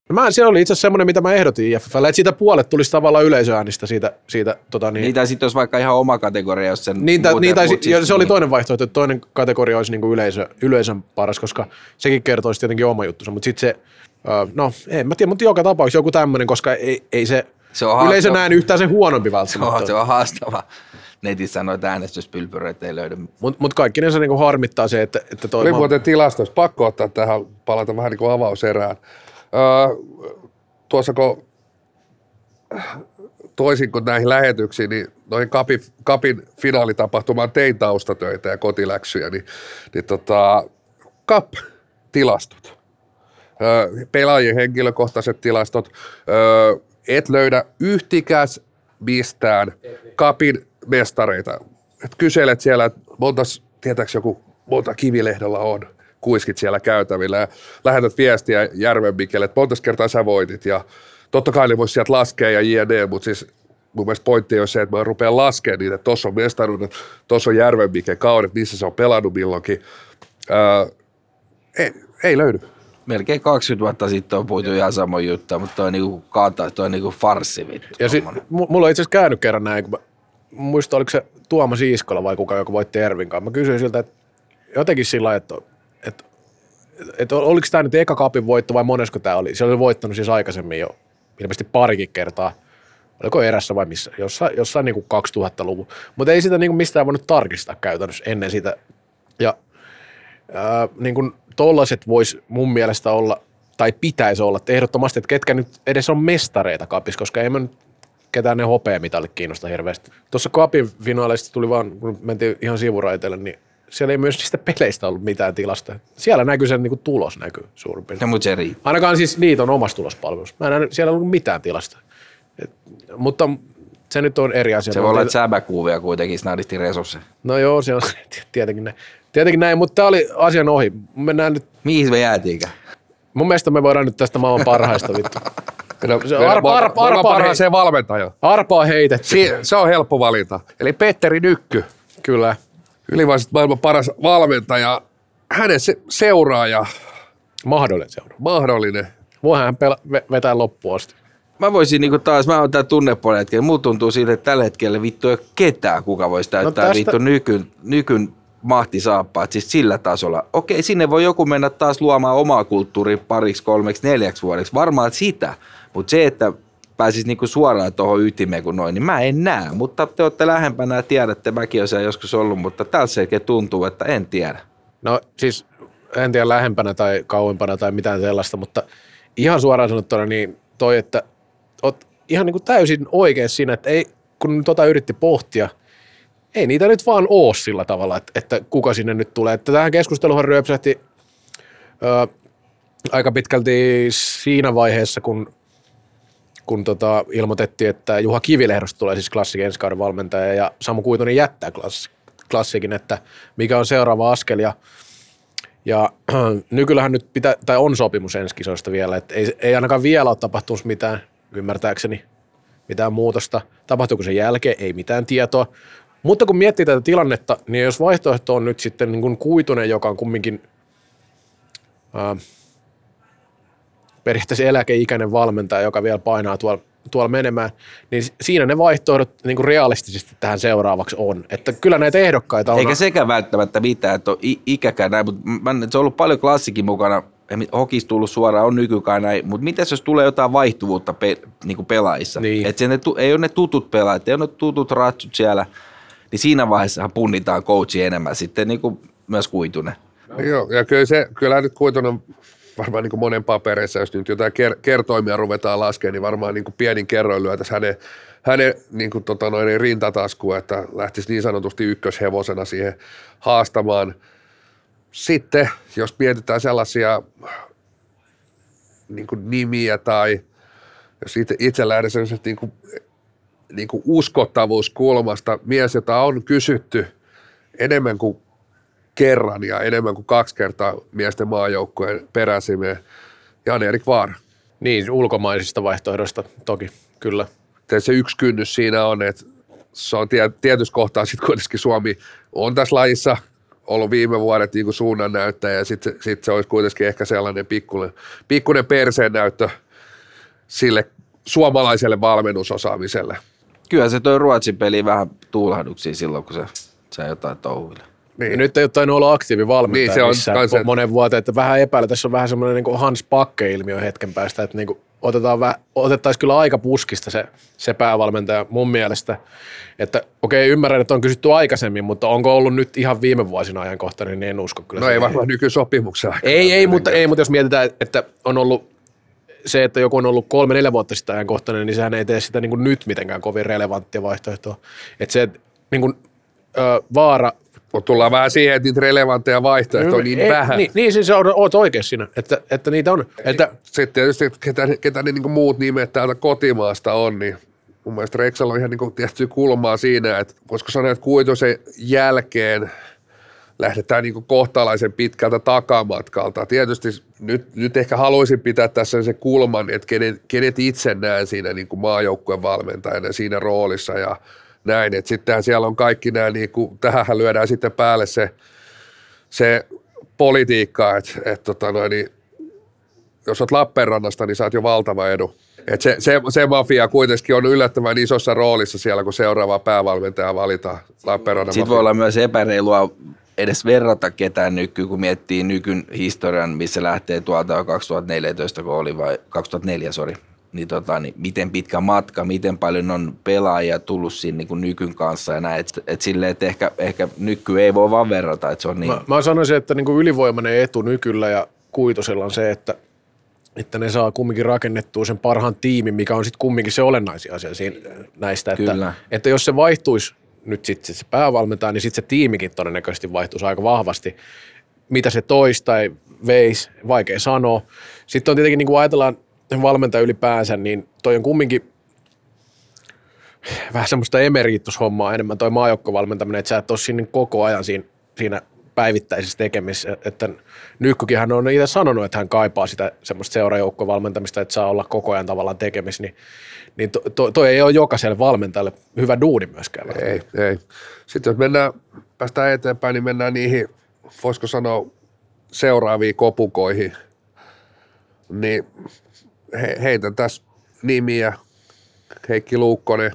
No Mä, se oli itse asiassa semmoinen, mitä mä ehdotin IFFlle, että siitä puolet tulisi tavallaan yleisöäänistä siitä, siitä tota niin, Niin, tai sitten olisi vaikka ihan oma kategoria, jos sen Niin, muuten- niin, tai ja se oli niin. toinen vaihtoehto, että toinen kategoria olisi niin kuin yleisö, yleisön paras, koska sekin kertoisi tietenkin oma juttunsa, mutta sitten se, no en mä tiedä, mutta joka tapauksessa joku tämmöinen, koska ei, ei se, Se on yleisö haastava. näe yhtään sen huonompi Se on, välttämättä. se on haastava. Netissä noita äänestyspylpyröitä ei löydy. Mutta mut kaikki ne se niin harmittaa se, että, että toi Oli muuten tilastoissa, pakko ottaa tähän, palata vähän niin kuin avauserään. Tuossa kun toisin kuin näihin lähetyksiin, niin noihin kapin, kapin finaalitapahtumaan tein taustatöitä ja kotiläksyjä, niin, niin tota, kap-tilastot, öö, pelaajien henkilökohtaiset tilastot, öö, et löydä yhtikäs mistään kapin mestareita. Et kyselet siellä, että montas, tietääks joku, monta kivilehdellä on, kuiskit siellä käytävillä ja lähetät viestiä Järven Mikelle, että montas kertaa sä voitit ja totta kai ne voisi sieltä laskea ja jne, mutta siis mun mielestä pointti on se, että mä rupean laskemaan niitä, että tuossa on mestaruudet, tuossa on Järven Mikke kaudet, missä se on pelannut milloinkin. Öö, ei, ei löydy. Melkein 20 vuotta sitten on puhuttu ihan samoin juttu, mutta toi on niinku kata, toi on niinku farssi vittu. ja si, tommonen. mu- mulla on itse asiassa käynyt kerran näin, kun mä muistan, oliko se Tuomas Iiskola vai kuka, joka voitti Ervin kanssa. Mä kysyin siltä, että jotenkin sillä lailla, että, että, oliko tämä nyt eka kapin voitto vai monesko tämä oli. Se oli voittanut siis aikaisemmin jo ilmeisesti parikin kertaa. Oliko erässä vai missä? Jossain, jossain niin kuin 2000-luvun. Mutta ei sitä niin kuin mistään voinut tarkistaa käytännössä ennen sitä. Ja ää, niin kuin tollaset vois mun mielestä olla, tai pitäisi olla, että ehdottomasti, että ketkä nyt edes on mestareita kapissa, koska ei mä nyt ketään ne hopeamitalit kiinnosta hirveästi. Tuossa kapin finaaleista tuli vaan, kun mentiin ihan sivuraiteelle, niin siellä ei myös niistä peleistä ollut mitään tilasta. Siellä näkyy sen niin kuin tulos näkyy suurin piirtein. No, mutta se riittää. Ainakaan siis liiton omassa tulospalvelussa. Mä en nähnyt siellä ollut mitään tilasta. Et, mutta se nyt on eri asia. Se voi olla, että säbäkuuvia kuitenkin snadisti resursseja. No joo, se on <laughs> tietenkin näin. Tietenkin näin, mutta tämä oli asian ohi. Mennään nyt, Mihin me jäätiinkään? mun mielestä me voidaan nyt tästä maailman parhaista vittu. <laughs> Se on arpa- arpa- arpa- parhaaseen valmentaja. Arpaa heitetty. Si- se on helppo valinta. Eli Petteri Nykky, Kyllä. Ylivoimaisesti maailman paras valmentaja. Hänen se- seuraaja, Mahdollinen seura. mahdollinen. Voihan hän pela- ve- vetää loppuun asti. Mä voisin niinku taas, mä oon tää tunnepuolen hetkellä, muut tuntuu siltä, että tällä hetkellä vittu ei ole ketään, kuka voisi täyttää No no tästä- vittu nykyn, nykyn mahtisaappaat, siis sillä tasolla. Okei, sinne voi joku mennä taas luomaan omaa kulttuuria pariksi, kolmeksi, neljäksi vuodeksi, varmaan sitä. Mutta se, että pääsis niinku suoraan tuohon ytimeen kuin noin, niin mä en näe. Mutta te olette lähempänä ja tiedätte, mäkin olen joskus ollut, mutta tällä selkeä tuntuu, että en tiedä. No siis en tiedä lähempänä tai kauempana tai mitään sellaista, mutta ihan suoraan sanottuna niin toi, että oot ihan niin kuin täysin oikein siinä, että ei, kun tota yritti pohtia, ei niitä nyt vaan oo sillä tavalla, että, että kuka sinne nyt tulee. Että tähän keskusteluhan ryöpsähti ö, aika pitkälti siinä vaiheessa, kun, kun tota, ilmoitettiin, että Juha Kivilehdosta tulee siis klassikin ensi kauden valmentaja ja Samu Kuitunen jättää klass, klassikin, että mikä on seuraava askel ja ja <clears throat> nykyllähän nyt pitää, tai on sopimus ensi kisoista vielä, että ei, ei ainakaan vielä ole tapahtunut mitään, ymmärtääkseni, mitään muutosta. Tapahtuuko sen jälkeen, ei mitään tietoa. Mutta kun miettii tätä tilannetta, niin jos vaihtoehto on nyt sitten niin kuin Kuitunen, joka on kumminkin ää, periaatteessa eläkeikäinen valmentaja, joka vielä painaa tuolla, tuolla menemään, niin siinä ne vaihtoehdot niin kuin realistisesti tähän seuraavaksi on. Että kyllä näitä ehdokkaita on. Eikä sekään välttämättä mitään, että on ikäkään näin, mutta mä, se on ollut paljon klassikin mukana. Hokis tullut suoraan, on nykykaan näin, mutta mitä jos tulee jotain vaihtuvuutta pe, niin kuin pelaajissa? Niin. Että ne, ei ole ne tutut pelaajat, ei ole ne tutut ratsut siellä, niin siinä vaiheessa punnitaan coachi enemmän sitten niin kuin myös kuitunen. Joo, ja kyllä se, kyllä nyt kuitenkin varmaan niin kuin monen papereissa, jos nyt jotain ker- kertoimia ruvetaan laskemaan, niin varmaan niin kuin pienin kerroin lyötäisiin hänen, hänen niin kuin tota noin, rintataskuun, että lähtisi niin sanotusti ykköshevosena siihen haastamaan. Sitten, jos mietitään sellaisia niin kuin nimiä tai jos itse, itse lähden niin kuin, niin kuin uskottavuuskulmasta, mies, jota on kysytty enemmän kuin kerran ja enemmän kuin kaksi kertaa miesten maajoukkueen peräsimeen Jan-Erik Vaara. Niin, ulkomaisista vaihtoehdoista toki, kyllä. Ja se yksi kynnys siinä on, että se on tie, tietyssä kohtaa sitten kuitenkin Suomi on tässä lajissa ollut viime vuodet niin kuin suunnannäyttäjä ja sitten sit se olisi kuitenkin ehkä sellainen pikkuinen, pikkuinen perseen näyttö sille suomalaiselle valmennusosaamiselle. Kyllä se toi Ruotsin peli vähän tuulahduksia silloin, kun se, se jotain touhuille. Niin. Ja nyt ei ole tainnut olla aktiivivalmentaja Niin, se on missään monen vuoteen, että vähän epäillä. Tässä on vähän semmoinen niin kuin Hans Pakke-ilmiö hetken päästä, että niin kuin otetaan vähän, otettaisiin kyllä aika puskista se, se päävalmentaja mun mielestä. Että okei, ymmärrän, että on kysytty aikaisemmin, mutta onko ollut nyt ihan viime vuosina ajankohtainen, niin en usko kyllä. No ei varmaan nykysopimuksen aikana. Ei, ei, mutta, ei, mutta jos mietitään, että on ollut se, että joku on ollut kolme-neljä vuotta sitten ajankohtainen, niin sehän ei tee sitä niin kuin nyt mitenkään kovin relevanttia vaihtoehtoa. Että se niin kuin, ö, vaara Mutta tullaan vähän siihen, että niitä relevantteja vaihtoehtoja on niin ei, vähän. Niin, niin siis on, oot oikeassa siinä, että, että niitä on. Että, Sitten tietysti, ketä, ketä ne niin muut nimet täältä kotimaasta on, niin mun mielestä Rexalla on ihan niin tietty kulmaa siinä, että voisiko sanoa, että Kuitosen jälkeen lähdetään niin kohtalaisen pitkältä takamatkalta. Tietysti nyt, nyt ehkä haluaisin pitää tässä se kulman, että kenet, kenet itse näen siinä niin maajoukkueen valmentajana siinä roolissa ja näin. Että sittenhän siellä on kaikki nämä, niin kuin, tähän lyödään sitten päälle se, se politiikka, että, että tota noin, niin jos olet Lappeenrannasta, niin saat jo valtava edu. Et se, se, se mafia kuitenkin on yllättävän isossa roolissa siellä, kun seuraava päävalmentaja valitaan Lappeenrannan Sitten voi mafia. olla myös epäreilua edes verrata ketään nyky, kun miettii nykyn historian, missä lähtee tuolta 2014, kun oli vai 2004, sori. Niin, tota, niin miten pitkä matka, miten paljon on pelaajia tullut siinä niin kuin nykyn kanssa ja näin. Että et silleen, että ehkä, ehkä nyky ei voi vaan verrata, että se on niin. Mä, mä sanoisin, että niin kuin ylivoimainen etu nykyllä ja kuitosella on se, että, että ne saa kumminkin rakennettua sen parhaan tiimin, mikä on sitten kumminkin se olennaisin asia siinä, näistä. Että, Kyllä. että jos se vaihtuisi nyt sitten se päävalmentaja, niin sitten se tiimikin todennäköisesti vaihtuisi aika vahvasti. Mitä se toisi tai veisi, vaikea sanoa. Sitten on tietenkin, niin kuin ajatellaan valmentaja ylipäänsä, niin toi on kumminkin vähän semmoista emeritushommaa enemmän toi maajoukkovalmentaminen, että sä et ole siinä koko ajan siinä, siinä päivittäisessä tekemisessä, että Nykkykin hän on itse sanonut, että hän kaipaa sitä semmoista seurajoukkovalmentamista, että saa olla koko ajan tavallaan tekemisissä, niin, niin to, to, toi ei ole jokaiselle valmentajalle hyvä duuni myöskään. Ei, ei. Sitten jos mennään, päästään eteenpäin, niin mennään niihin, voisiko sanoa, seuraaviin kopukoihin. Niin he, heitän tässä nimiä. Heikki Luukkonen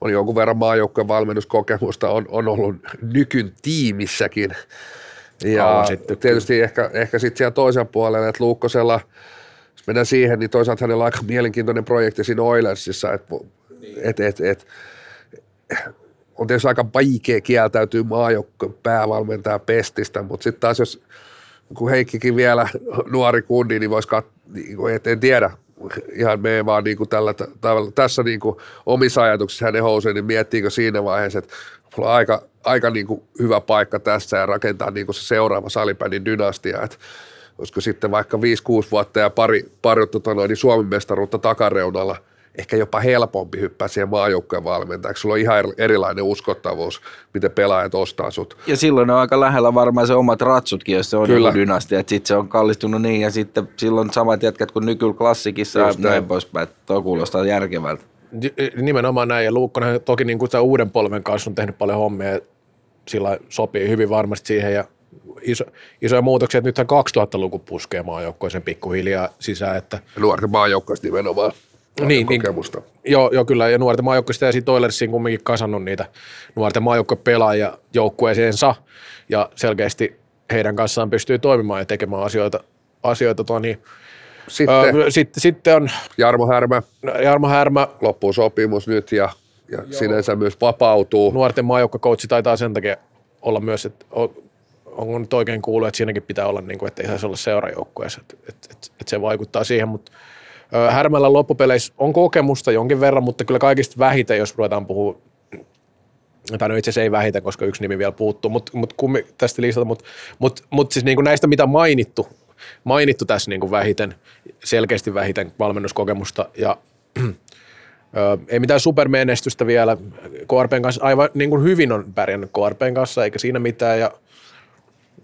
on jonkun verran maajoukkojen valmennuskokemusta, on, on ollut nykyn tiimissäkin. Ja sitten, tietysti ehkä, ehkä sitten siellä toisen puolella, että Luukkosella, jos mennään siihen, niin toisaalta hänellä on aika mielenkiintoinen projekti siinä Oilersissa, että et, et, et, on tietysti aika vaikea kieltäytyä maajoukkojen päävalmentaja pestistä, mutta sitten taas jos kun Heikkikin vielä nuori kundi, niin voisi kat- niin kuin, et, en tiedä, ihan me vaan niin kuin tällä, tavalla, tässä niin kuin omissa ajatuksissa hänen houseen, niin miettiikö siinä vaiheessa, että mulla on aika, aika niin kuin hyvä paikka tässä ja rakentaa niin kuin se seuraava salibändin dynastia, että olisiko sitten vaikka 5-6 vuotta ja pari, pari tota noin, niin Suomen mestaruutta takareunalla – ehkä jopa helpompi hyppää siihen maajoukkojen valmentajaksi. Sulla on ihan erilainen uskottavuus, miten pelaajat ostaa sut. Ja silloin on aika lähellä varmaan se omat ratsutkin, jos se on Kyllä. dynastia. Että sitten se on kallistunut niin ja sitten silloin samat jätkät kuin nykyl klassikissa ja näin poispäin. Tuo kuulostaa järkevältä. Nimenomaan näin ja Luukkonen toki niin kuin uuden polven kanssa on tehnyt paljon hommia ja sillä sopii hyvin varmasti siihen ja iso, isoja muutoksia, että nythän 2000-luku puskee maajoukkoisen pikkuhiljaa sisään. Että, Nuorten maajoukkoista nimenomaan niin, kokemusta. Niin, joo, joo, kyllä. Ja nuorten maajoukkoista ja sitten Oilersiin kumminkin kasannut niitä nuorten maajoukkuepelaajia joukkueeseensa. Ja selkeästi heidän kanssaan pystyy toimimaan ja tekemään asioita. asioita tuo, niin, sitten, öö, sitten, sitten on Jarmo Härmä. Jarmo Härmä. Loppuu sopimus nyt ja, ja sinänsä myös vapautuu. Nuorten maajoukkokoutsi taitaa sen takia olla myös, että on, on nyt oikein kuullut, että siinäkin pitää olla, niin kuin, että ei saisi olla seurajoukkueessa, että, että, että, että se vaikuttaa siihen, mutta Härmällä loppupeleissä on kokemusta jonkin verran, mutta kyllä kaikista vähiten, jos ruvetaan puhua tai no itse asiassa ei vähiten, koska yksi nimi vielä puuttuu, mutta mut, tästä listalta, mutta mut, mut siis niin kuin näistä, mitä mainittu, mainittu tässä niin kuin vähiten, selkeästi vähiten valmennuskokemusta ja <clears throat> ei mitään supermenestystä vielä. KRPn kanssa aivan niin kuin hyvin on pärjännyt KRPn kanssa, eikä siinä mitään, ja,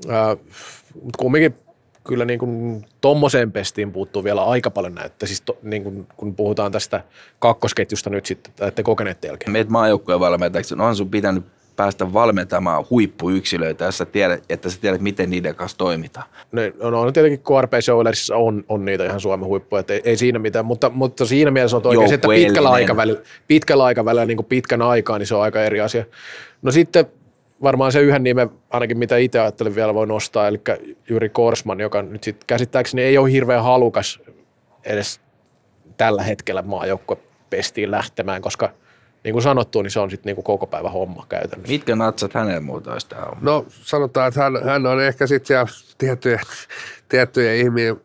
ö, mutta kumminkin kyllä niin kuin tommoseen pestiin puuttuu vielä aika paljon näyttä. Siis to, niin kuin, kun puhutaan tästä kakkosketjusta nyt sitten, että kokeneet jälkeen. Meet maajoukkojen valmentajaksi, no on sun pitänyt päästä valmentamaan huippuyksilöitä, jos sä tiedät, että sä tiedät, miten niiden kanssa toimitaan. No, no, no tietenkin KRP Showlersissa on, on niitä ihan Suomen huippuja, ei, ei, siinä mitään, mutta, mutta siinä mielessä on oikein se, että pitkällä aikavälillä, pitkällä aikavälillä niin kuin pitkän aikaa, niin se on aika eri asia. No sitten varmaan se yhden nimen, ainakin mitä itse ajattelin vielä voi nostaa, eli Jyri Korsman, joka nyt sitten käsittääkseni ei ole hirveän halukas edes tällä hetkellä maajoukkue pestiin lähtemään, koska niin kuin sanottu, niin se on sitten niinku koko päivä homma käytännössä. Mitkä natsat hänen muuta olisi No sanotaan, että hän, hän on ehkä sitten siellä tiettyjen, tiettyjen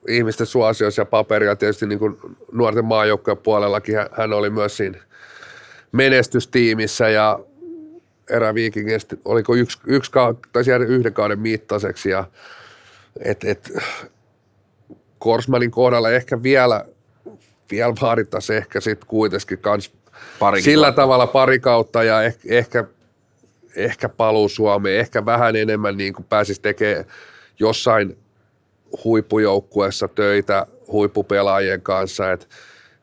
ihmisten suosioissa ja paperia tietysti niin kuin nuorten maajoukkojen puolellakin hän oli myös siinä menestystiimissä ja eräviikingistä, oliko yksi, yksi tai siellä yhden kauden mittaiseksi ja et, et, Korsmanin kohdalla ehkä vielä, vielä vaadittaisiin ehkä sitten kuitenkin kans pari sillä kautta. tavalla pari kautta ja ehkä, ehkä, ehkä paluu Suomeen, ehkä vähän enemmän niin kuin pääsisi tekemään jossain huippujoukkueessa töitä huippupelaajien kanssa, että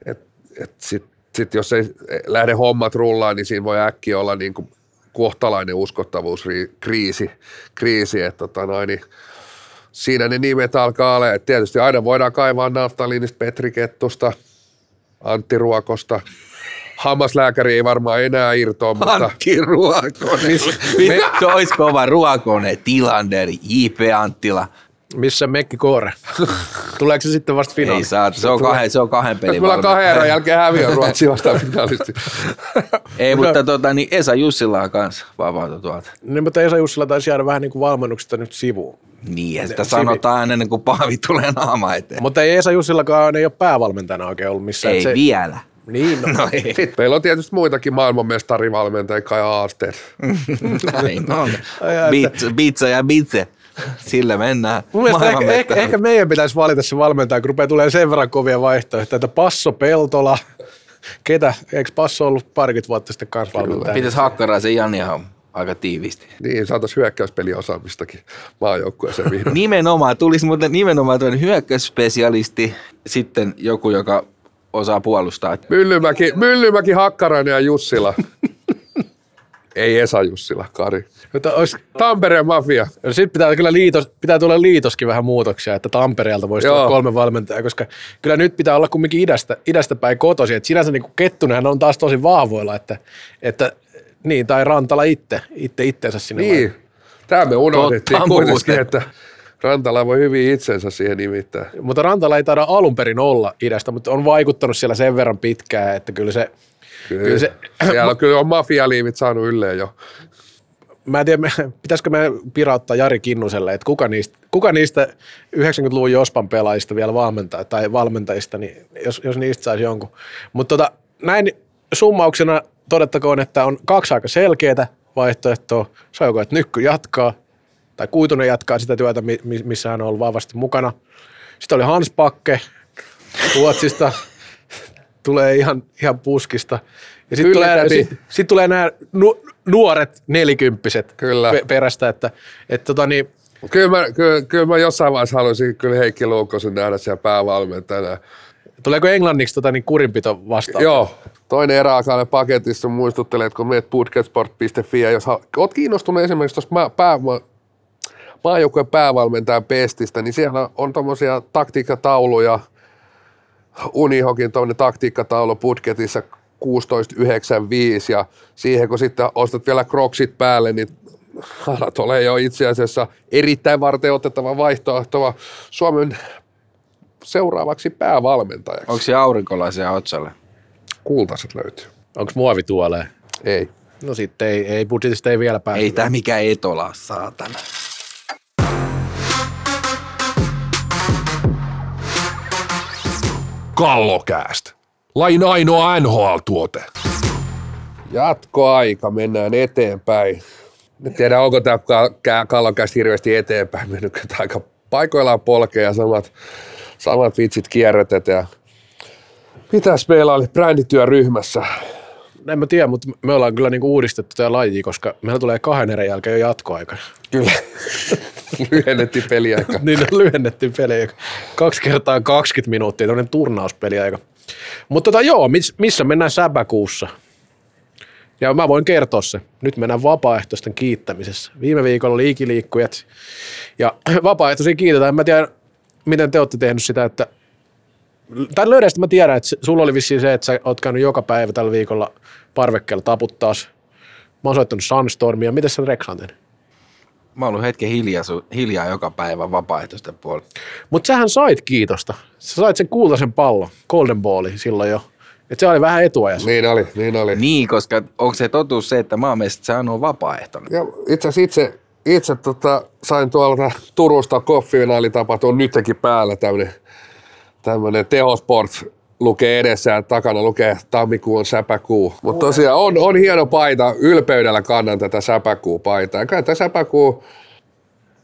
et, et sitten sit jos ei lähde hommat rullaan, niin siinä voi äkkiä olla niin kuin kohtalainen uskottavuuskriisi, kriisi, että tota noin, niin siinä ne nimet alkaa olla. Tietysti aina voidaan kaivaa naftaliinista Petri Kettusta, Antti Ruokosta, Hammaslääkäri ei varmaan enää irtoa, mutta Antti Ruokonen. <laughs> Se olisi kova Ruokonen, Tilander, J.P. Anttila. Missä Mekki Koore? <laughs> Tuleeko se sitten vasta Ei finaali? saa, se on kahden, se on kahden pelin ollaan kahden erän jälkeen häviö <laughs> Ruotsi vastaan finaalisti. <laughs> Ei, mutta tota, niin Esa Jussila on kanssa vapautu tuolta. Niin, mutta Esa Jussila taisi jäädä vähän niin kuin valmennuksesta nyt sivuun. Niin, sitä sanotaan aina ennen kuin Paavi tulee naama eteen. Mutta ei Esa Jussilakaan ei ole päävalmentajana oikein ollut missään. Ei se, vielä. Niin, no. No ei. Sitten meillä on tietysti muitakin maailmanmestarivalmentajia, Kai Aasteet. Näin on. Pizza ja bitse. <laughs> Sillä mennään. Mun mielestä ehkä, ehkä, ehkä, meidän pitäisi valita se valmentaja, kun rupeaa tulee sen verran kovia vaihtoehtoja, että Passo Peltola, <laughs> ketä, eikö Passo ollut parikymmentä vuotta sitten kanssa valmentaja? Pitäisi Hakkaraisen Jani ihan aika tiivisti. Niin, saataisiin hyökkäyspeliosaamistakin maajoukkueeseen vihdoin. <laughs> Nimenomaan, tulisi muuten nimenomaan tuon hyökkäysspesialisti, sitten joku, joka osaa puolustaa. Myllymäki, Myllymäki, Hakkarainen ja Jussila. Ei Esa Jussila, Kari. Mutta olisi, Tampereen mafia. sitten pitää kyllä liitos, pitää tulla liitoskin vähän muutoksia, että Tampereelta voisi Joo. tulla kolme valmentajaa, koska kyllä nyt pitää olla kumminkin idästä, idästä päin kotosi. Että sinänsä niin Kettunenhan on taas tosi vahvoilla, että, että niin, tai Rantala itse, itse itteensä sinne. Niin, tämä me unohdettiin Totta kuitenkin, että Rantala voi hyvin itsensä siihen nimittää. Mutta Rantala ei taida alun perin olla idästä, mutta on vaikuttanut siellä sen verran pitkään, että kyllä se, Kyllä, Kyllä se- Siellä on, <coughs> kyllä on mafialiivit saanut ylleen jo. mä en tiedä, pitäisikö me pirauttaa Jari Kinnuselle, että kuka niistä, kuka niistä 90-luvun Jospan pelaajista vielä valmentaa, tai valmentajista, niin jos, jos niistä saisi jonkun. Mutta tota, näin summauksena todettakoon, että on kaksi aika selkeää vaihtoehtoa. Se on joko, että Nykky jatkaa, tai Kuitunen jatkaa sitä työtä, mi- mi- missä hän on ollut vahvasti mukana. Sitten oli Hans Pakke Ruotsista, tulee ihan, ihan puskista. Ja sitten tulee, sit, sit tulee nämä nu, nuoret nelikymppiset Kyllä. Pe- perästä, että et tota niin, Kyllä mä, kyllä, kyllä mä jossain vaiheessa haluaisin kyllä Heikki Luukkosen nähdä siellä päävalmentajana. tuleeko englanniksi tota niin kurinpito vastaan? Joo, toinen erä alkaa paketissa muistuttelee, että kun menet budgetsport.fi ja jos oot kiinnostunut esimerkiksi tuosta mä, pää, ma, maajoukkueen päävalmentajan pestistä, niin siellä on tommosia taktiikkatauluja, Unihokin tuommoinen taktiikkataulu budgetissa 1695 ja siihen kun sitten ostat vielä kroksit päälle, niin alat ole jo itse asiassa erittäin varten otettava vaihtoehto Suomen seuraavaksi päävalmentajaksi. Onko se aurinkolaisia otsalle? Kultaiset löytyy. Onko muovituoleen? Ei. No sitten ei, ei budjetista ei vielä pääse. Ei tää mikään etola, saatana. Kallokääst. Lain ainoa NHL-tuote. Jatkoaika, mennään eteenpäin. En tiedä, onko tämä kallokäs hirveästi eteenpäin mennyt, että aika paikoillaan polkee ja samat, samat vitsit kierrätetään. Mitäs meillä oli brändityöryhmässä? En mä tiedä, mutta me ollaan kyllä niinku uudistettu tämä laji, koska meillä tulee kahden erän jälkeen jo jatkoaika. Kyllä. <laughs> <laughs> Lyhennettiin peliaika. niin on lyhennetty pelejä. Kaksi kertaa 20 minuuttia, tämmöinen turnauspeliaika. Mutta tota, joo, miss, missä mennään säbäkuussa? Ja mä voin kertoa se. Nyt mennään vapaaehtoisten kiittämisessä. Viime viikolla oli ikiliikkujat ja <clears throat> vapaaehtoisia kiitetään. Mä tiedän, miten te olette tehnyt sitä, että tai löydästä mä tiedän, että sulla oli vissiin se, että sä oot käynyt joka päivä tällä viikolla parvekkeella taputtaas. Mä oon soittanut Sunstormia. Miten sä Rex on tehnyt? Mä oon ollut hetken hiljaa, hiljaa joka päivä vapaaehtoisten puolella. Mutta sähän sait kiitosta. Sä sait sen kultaisen pallon, Golden Balli silloin jo. Et se oli vähän etuajassa. Niin oli, niin oli. Niin, koska onko se totuus se, että se on vapaaehtoinen? Ja itse asiassa itse, itse tota, sain tuolta Turusta koffinaalitapahtuma nytkin päällä tämmöinen tämmöinen tehosport lukee edessä ja takana lukee tammikuun säpäkuu. Mutta tosiaan on, on hieno paita, ylpeydellä kannan tätä säpäkuu paitaa. Kyllä tämä säpäkuu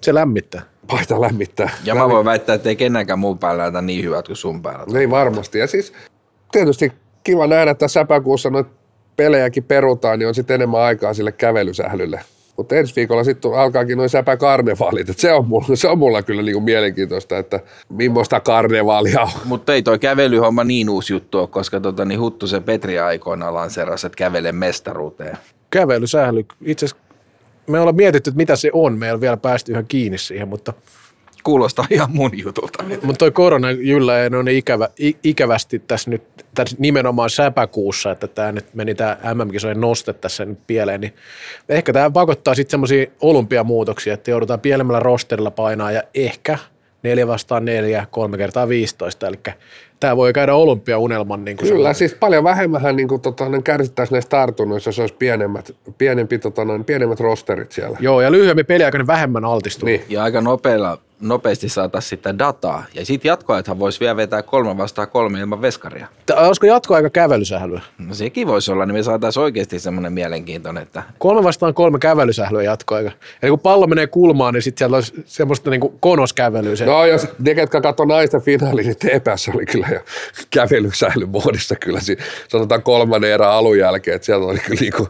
Se lämmittää. paita lämmittää. Ja mä voin väittää, että ei kenenkään muun päällä näytä niin hyvät kuin sun päällä. Niin varmasti. Ja siis tietysti kiva nähdä, että säpäkuussa noita pelejäkin perutaan, niin on sitten enemmän aikaa sille kävelysählylle. Mutta ensi viikolla sitten alkaakin noin säpäkarnevaalit. Et se, on mulla, se on mulla kyllä niinku mielenkiintoista, että millaista karnevaalia on. Mutta ei toi kävelyhomma niin uusi juttu ole, koska tota, niin Huttusen Petri aikoina lanseerasi, että kävele mestaruuteen. Kävelysähly. Itse asiassa me ollaan mietitty, että mitä se on. Me ei ole vielä päästy ihan kiinni siihen, mutta Kuulostaa ihan mun jutulta. Mutta toi korona jyllä ei ole ikävä, i, ikävästi tässä nyt tässä nimenomaan säpäkuussa, että tämä nyt meni tämä MM-kisojen noste tässä nyt pieleen, niin ehkä tämä pakottaa sitten semmoisia olympiamuutoksia, että joudutaan pienemmällä rosterilla painaa ja ehkä neljä vastaan neljä, kolme kertaa 15, eli tämä voi käydä olympiaunelman. Niin kuin Kyllä, siis paljon vähemmän niin kuin, tota, ne kärsittäisiin näistä tartunnoissa, jos olisi pienemmät, pienempi, tota, noin, pienemmät rosterit siellä. Joo, ja lyhyemmin peliaikainen vähemmän altistuu. Niin. Ja aika nopeilla, nopeasti saataisiin sitä dataa. Ja sitten jatkoajathan voisi vielä vetää kolme vastaan kolme ilman veskaria. Tää- Olisiko jatkoaika kävelysählyä? No sekin voisi olla, niin me saataisiin oikeasti semmoinen mielenkiintoinen, että Kolme vastaan kolme kävelysählyä jatkoaika. Eli kun pallo menee kulmaan, niin sitten siellä olisi semmoista niinku konoskävelyä. Se. No jos ne, ketkä katsoi naisten finaali, niin TPS oli kyllä <laughs> jo kävelysäilymuodissa kyllä. Si- Sanotaan kolmannen erän alun jälkeen, että sieltä oli kyllä niinku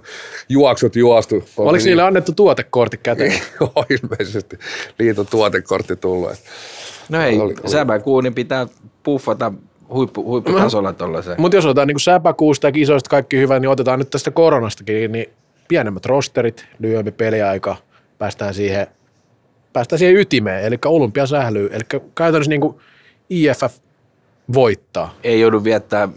juoksut juostu. Oliko niin, niille annettu tuotekortti käteen? <laughs> Joo, ilmeisesti liiton tuotekortti tullut. että- no ei, Oli- oli. säbäkuunin pitää puffata huippu, huipputasolla tuollaiseen. Mutta jos otetaan niin säpäkuusta ja kisoista kaikki hyvä, niin otetaan nyt tästä koronastakin, niin pienemmät rosterit, lyhyempi peliaika, päästään siihen, päästään siihen ytimeen, eli olympiasählyyn. Eli käytännössä niin kuin IFF voittaa. Ei joudu viettää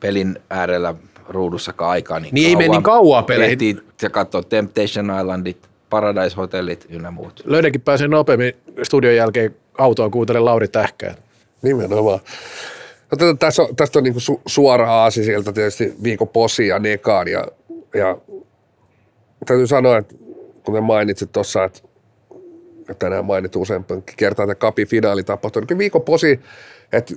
pelin äärellä ruudussakaan aikaa niin, Niin ei mene niin kauaa peleihin. Ehtii ja katsoa Temptation Islandit, Paradise Hotellit ynnä muut. Löydänkin pääsee nopeammin studion jälkeen autoon kuuntelemaan Lauri Tähkää. Nimenomaan. No, tätä, tässä on, tästä on niin su, suora aasi sieltä tietysti viikon posi ja nekaan. Ja, ja täytyy sanoa, että kuten mainitsit tuossa, että että tänään mainittu useampan kertaa, että kapin finaali tapahtui. Niin viikon posi, että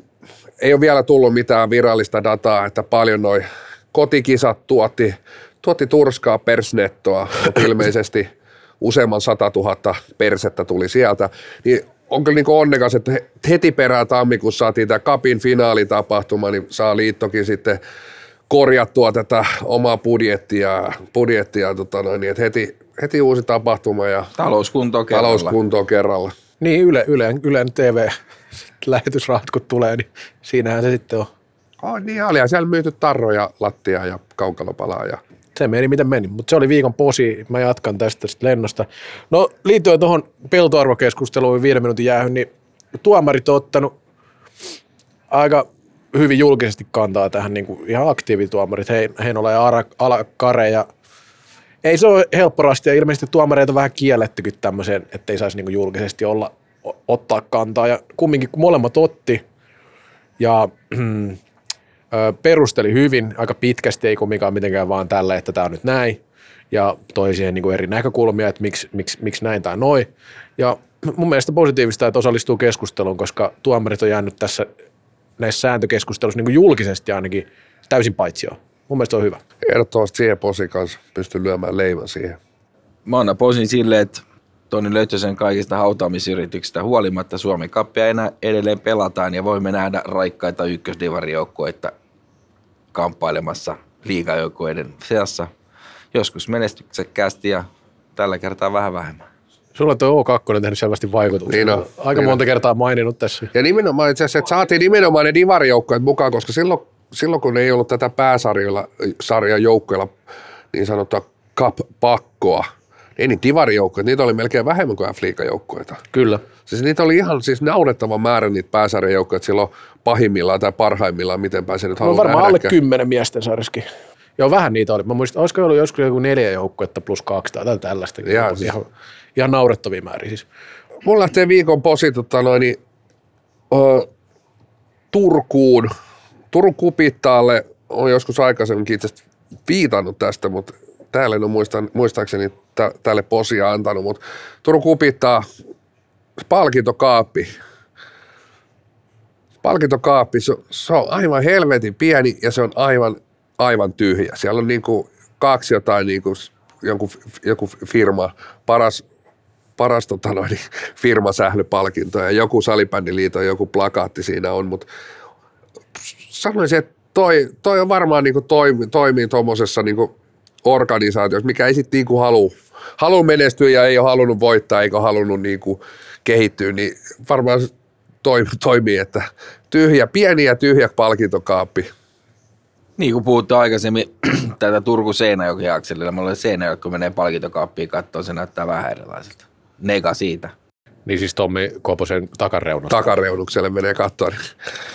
ei ole vielä tullut mitään virallista dataa, että paljon noin kotikisat tuotti, tuotti turskaa persnettoa, mutta ilmeisesti useamman 100 000 persettä tuli sieltä, niin on kyllä niin onnekas, että he- heti perään tammikuussa saatiin tämä kapin finaalitapahtuma, niin saa liittokin sitten korjattua tätä omaa budjettia, budjettia tota noin, niin että heti, heti uusi tapahtuma ja Talouskunto kerralla. talouskuntoon kerralla. Niin Yle, Yle, Ylen TV-lähetysrahat kun tulee, niin siinähän se sitten on. Oh, niin olihan siellä myyty tarroja, lattia ja kaukalopalaa ja Se meni miten meni, mutta se oli viikon posi. Mä jatkan tästä sit lennosta. No liittyen tuohon peltoarvokeskusteluun viiden minuutin jäähyn, niin tuomarit on ottanut aika hyvin julkisesti kantaa tähän niin kuin ihan aktiivituomarit, Hein, Heinola ja Ara, Alakare ja ei se ole helppo rasti ja ilmeisesti tuomareita on vähän kiellettykin tämmöiseen, että ei saisi niin kuin julkisesti olla, ottaa kantaa ja kumminkin kun molemmat otti ja ö, perusteli hyvin, aika pitkästi, ei kumminkaan mitenkään vaan tällä, että tämä on nyt näin, ja toi siihen niin kuin eri näkökulmia, että miksi, miksi, miksi näin tai noin. Ja mun mielestä positiivista, että osallistuu keskusteluun, koska tuomarit on jäänyt tässä näissä sääntökeskusteluissa niin kuin julkisesti ainakin täysin paitsioon. Mun mielestä on hyvä. ehdottomasti siihen posi kanssa pystyn lyömään leivän siihen. Mä annan posin silleen, että Toni Löytösen kaikista hautaamisyrityksistä huolimatta Suomen kappia enää edelleen pelataan ja voimme nähdä raikkaita ykkösdivarijoukkueita kamppailemassa liigajoukkueiden seassa. Joskus menestyksekkäästi ja tällä kertaa vähän vähemmän. Sulla tuo O2 on tehnyt selvästi vaikutuksia. Niin on, Aika niin monta on. kertaa maininnut tässä. Ja nimenomaan itse asiassa, että saatiin nimenomaan ne divarijoukkueet mukaan, koska silloin, silloin kun ei ollut tätä pääsarjalla sarjan joukkueella niin sanottua cup-pakkoa, ei niin divarijoukkueet, niitä oli melkein vähemmän kuin f joukkueita Kyllä. Siis niitä oli ihan siis naurettava määrä niitä pääsarjajoukkoja silloin pahimmillaan tai parhaimmillaan, miten pääsee nyt No haluaa varmaan alle kymmenen miesten sarjaskin. Joo, vähän niitä oli. Mä muistan, olisiko ollut joskus joku neljä joukkuetta plus kaksi tai jotain tällaista. Ihan, siis- ihan, ihan naurettavia määriä siis. Mulla lähtee viikon posi tota noin, niin, ö, Turkuun. Turun kupittaalle on joskus aikaisemmin itse asiassa viitannut tästä, mutta täällä en ole muistan, muistaakseni tälle posia antanut, mutta Turun kupittaa palkintokaappi. Palkintokaappi, se, se on aivan helvetin pieni ja se on aivan, aivan tyhjä. Siellä on niinku kaksi jotain niinku, joku, joku firma, paras paras tota noin, <laughs> niin firmasählypalkinto ja joku salibändiliiton joku plakaatti siinä on, mutta sanoisin, että toi, toi on varmaan niin kuin toimi, toimii tuommoisessa niin organisaatiossa, mikä ei sitten niin halua halu menestyä ja ei ole halunnut voittaa eikä halunnut niin kuin kehittyä, niin varmaan se toimi, toimii, että tyhjä, pieni ja tyhjä palkintokaappi. Niin kuin puhuttu aikaisemmin <clears throat> tätä Turku-Seinäjoki-akselilla, mulla oli Seinäjoki, kun menee palkintokaappiin katsoa, se näyttää vähän erilaiselta. Nega siitä. Niin siis Tommi Koposen takareunosta. takareunukselle menee katsoa. Niin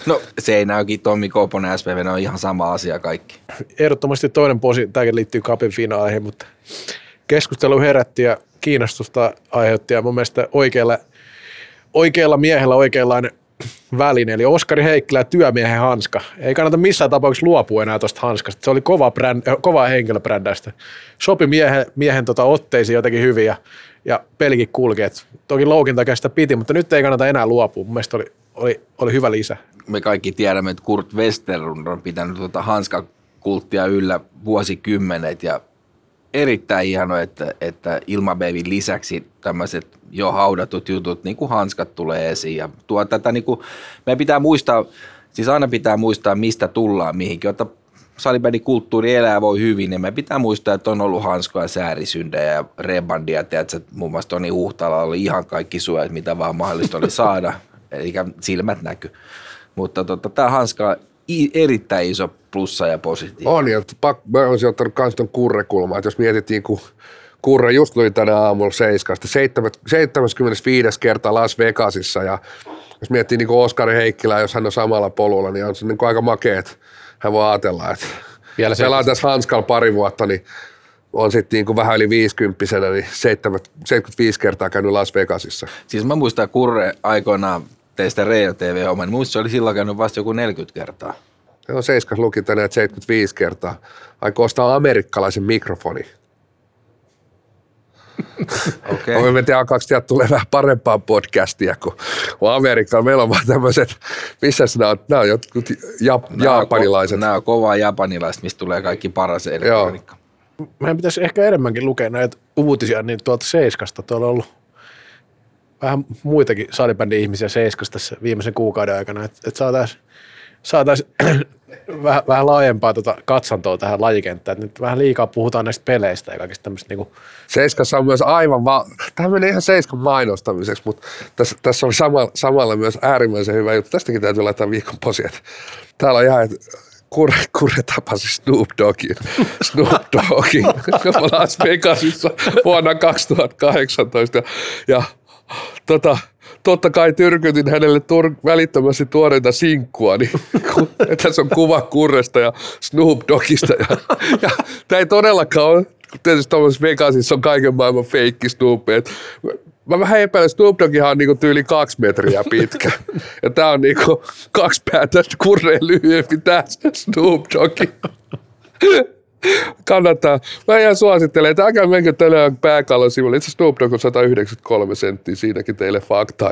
No Seinäjoki, Tommi Koponen, SPV, ne on ihan sama asia kaikki. Ehdottomasti toinen posi, tämäkin liittyy Cupin finaaleihin, mutta keskustelu herätti ja kiinnostusta aiheutti ja mun mielestä oikealla, oikealla miehellä oikeanlainen väline, eli Oskari Heikkilä työmiehen hanska. Ei kannata missään tapauksessa luopua enää tuosta hanskasta. Se oli kova, bränd, äh, kova henkilöbrändäistä. Sopi miehen, miehen tota otteisiin jotenkin hyvin ja, ja pelikin kulki. Et toki loukin sitä piti, mutta nyt ei kannata enää luopua. Mun mielestä oli, oli, oli hyvä lisä. Me kaikki tiedämme, että Kurt Westerlund on pitänyt tuota hanskakulttia yllä vuosikymmenet ja erittäin hieno, että, että ilmabevin lisäksi tämmöiset jo haudatut jutut, niin kuin hanskat tulee esiin. Ja tuo tätä, niin kuin, meidän pitää muistaa, siis aina pitää muistaa, mistä tullaan mihinkin, jotta salibändin kulttuuri elää voi hyvin, niin me pitää muistaa, että on ollut hanskoja, säärisyndejä ja rebandia, että muun muassa Toni Huhtala oli ihan kaikki suojat, mitä vaan mahdollista oli saada, <laughs> eli silmät näky. Mutta tota, tämä hanska erittäin iso plussa ja positiivinen. On, ja pak, mä olisin ottanut myös tuon kurrekulman, että jos mietittiin, kun Kurre just tuli tänä aamulla seiskasta, 75. kerta Las Vegasissa, ja jos miettii niin Oskari Heikkilä, jos hän on samalla polulla, niin on se niin aika makea, että hän voi ajatella, että Vielä se- pelaa tässä hanskalla pari vuotta, niin on sitten niin kuin vähän yli 50 niin 75 kertaa käynyt Las Vegasissa. Siis mä muistan Kurre aikoinaan teistä Reijo TV-homma, niin muista se oli silloin käynyt vasta joku 40 kertaa. Se on seiskas luki tänään, että 75 kertaa. Aikoo ostaa amerikkalaisen mikrofoni. Okay. Mä tiedä, alkaako sieltä tulee vähän parempaa podcastia kuin kuin Amerikka. Meillä on vaan tämmöiset, missä nämä on, nämä on jotkut ja, japanilaiset. Nämä on kovaa japanilaiset, mistä tulee kaikki paras elektroniikka. Meidän pitäisi ehkä enemmänkin lukea näitä uutisia niin tuolta Seiskasta. Tuolla on ollut vähän muitakin salibändin ihmisiä Seiskasta tässä viimeisen kuukauden aikana, että et saataisiin saatais <clears throat> vähän, vähän laajempaa tota katsantoa tähän lajikenttään. Nyt vähän liikaa puhutaan näistä peleistä ja kaikista tämmöistä niinku, Seiskassa on myös aivan, va- tämä menee ihan Seiskan mainostamiseksi, mutta tässä, tässä on samalla, samalla myös äärimmäisen hyvä juttu. Tästäkin täytyy laittaa viikon posi, että täällä on ihan, että Kurre, kurre tapasi Snoop Doggin, <laughs> Snoop Doggin Las Vegasissa vuonna 2018 ja, ja tota, totta kai tyrkytin hänelle tur- välittömästi tuoreita sinkkua, niin että tässä on kuva Kurresta ja Snoop Doggista. Ja, ja tämä ei todellakaan ole, tietysti tuollaisessa Vegasissa on kaiken maailman feikki Snoop. Mä vähän epäilen, Snoop Dogghan on niinku tyyli kaksi metriä pitkä. Ja tää on niinku kaksi päätä kurreen lyhyempi tää Snoop Doggi. Kannattaa. Mä ihan suosittelen, että älkää menkö tänään pääkallon sivulle. Itse Snoop Dogg on 193 senttiä, siinäkin teille faktaa.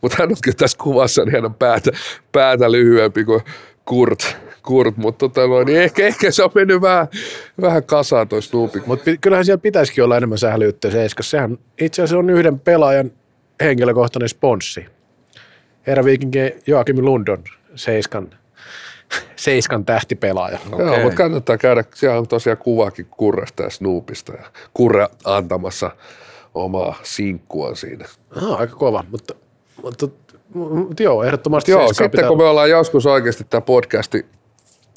Mutta hän on kyllä tässä kuvassa, niin hän on päätä, päätä lyhyempi kuin Kurt. Kurt mutta tota, noin, niin ehkä, ehkä, se on mennyt vähän, vähän kasaan toi Snoopi. Mutta kyllähän siellä pitäisikin olla enemmän sählyyttä Seiskassa. Sehän itse asiassa on yhden pelaajan henkilökohtainen sponssi. Eräviikinkin Joakim Lundon, Seiskan, <laughs> Seiskan tähtipelaaja. Okay. Joo, mutta kannattaa käydä, siellä on tosiaan kuvakin Kurresta ja Snoopista ja Kurre antamassa omaa sinkkuaan siinä. Ah, aika kova, mutta, mutta, mutta joo, ehdottomasti Joo, sitten pitää kun me ollaan joskus oikeasti tämä podcasti,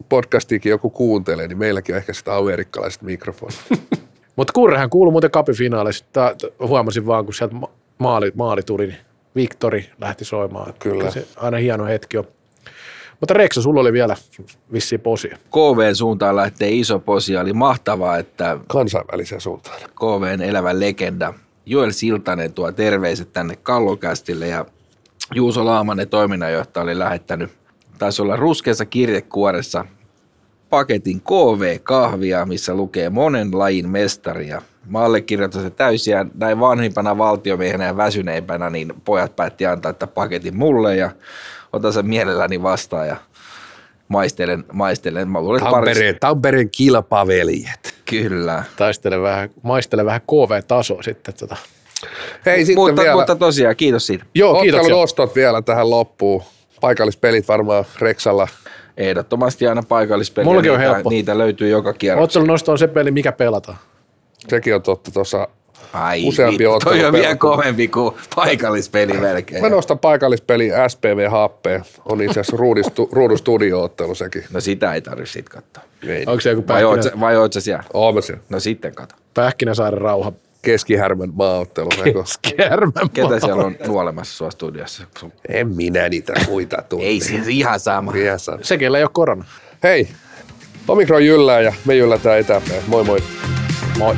podcastiikin joku kuuntelee, niin meilläkin on ehkä sitä amerikkalaiset mikrofonit. <laughs> Mutta Kurrehan kuuluu muuten. Tää, t- huomasin vaan, kun sieltä ma- maali, maali tuli, niin Victori lähti soimaan. Kyllä. Se aina hieno hetki on. Mutta Reksa, sulla oli vielä vissiin posi. KVn suuntaan lähtee iso posia. Oli mahtavaa, että Kansainväliseen suuntaan. KVn elävä legenda Joel Siltanen tuo terveiset tänne Kallokästille ja Juuso Laamanen toiminnanjohtaja oli lähettänyt, taisi olla ruskeassa kirjekuoressa paketin KV-kahvia, missä lukee monen lajin mestari ja mä allekirjoitan se täysin ja näin vanhimpana valtiomiehenä ja väsyneimpänä, niin pojat päätti antaa että paketin mulle ja otan sen mielelläni vastaan ja maistelen, maistelen. Mä luulen, Tampereen, Tampereen kilpaveljet. Kyllä. Taistele vähän, maistele vähän KV-tasoa sitten. Tota. Hei, sitten Mutta, vielä mutta tosiaan, kiitos siitä. Joo, ottelun ostot vielä tähän loppuun. Paikallispelit varmaan Reksalla. Ehdottomasti aina paikallispeliä. Mullakin on niitä, helppo. niitä löytyy joka kierros. Ottelun nosto on se peli, mikä pelataan. Sekin on totta tuossa. Ai, useampi vittu, ottelu Toi on vielä kovempi kuin paikallispeli melkein. Mä nostan paikallispeli SPV HP. On itse asiassa ruudin, stu, ruudun studio-ottelu sekin. No sitä ei tarvitse sit katsoa. Ei. Onko se joku Vai oot, pähkinä, sä- vai oot sä siellä? Oon mä siellä. No sitten kato. Pähkinäsaaren rauha keskihärmän maaottelu. Eikö? Kärmän Ketä siellä on nuolemassa sua studiossa? En minä niitä muita tunne. Ei siis ihan sama. Ihan sama. Se, kellä ei ole korona. Hei, Omikron jyllää ja me jyllätään eteenpäin. Moi moi. Moi.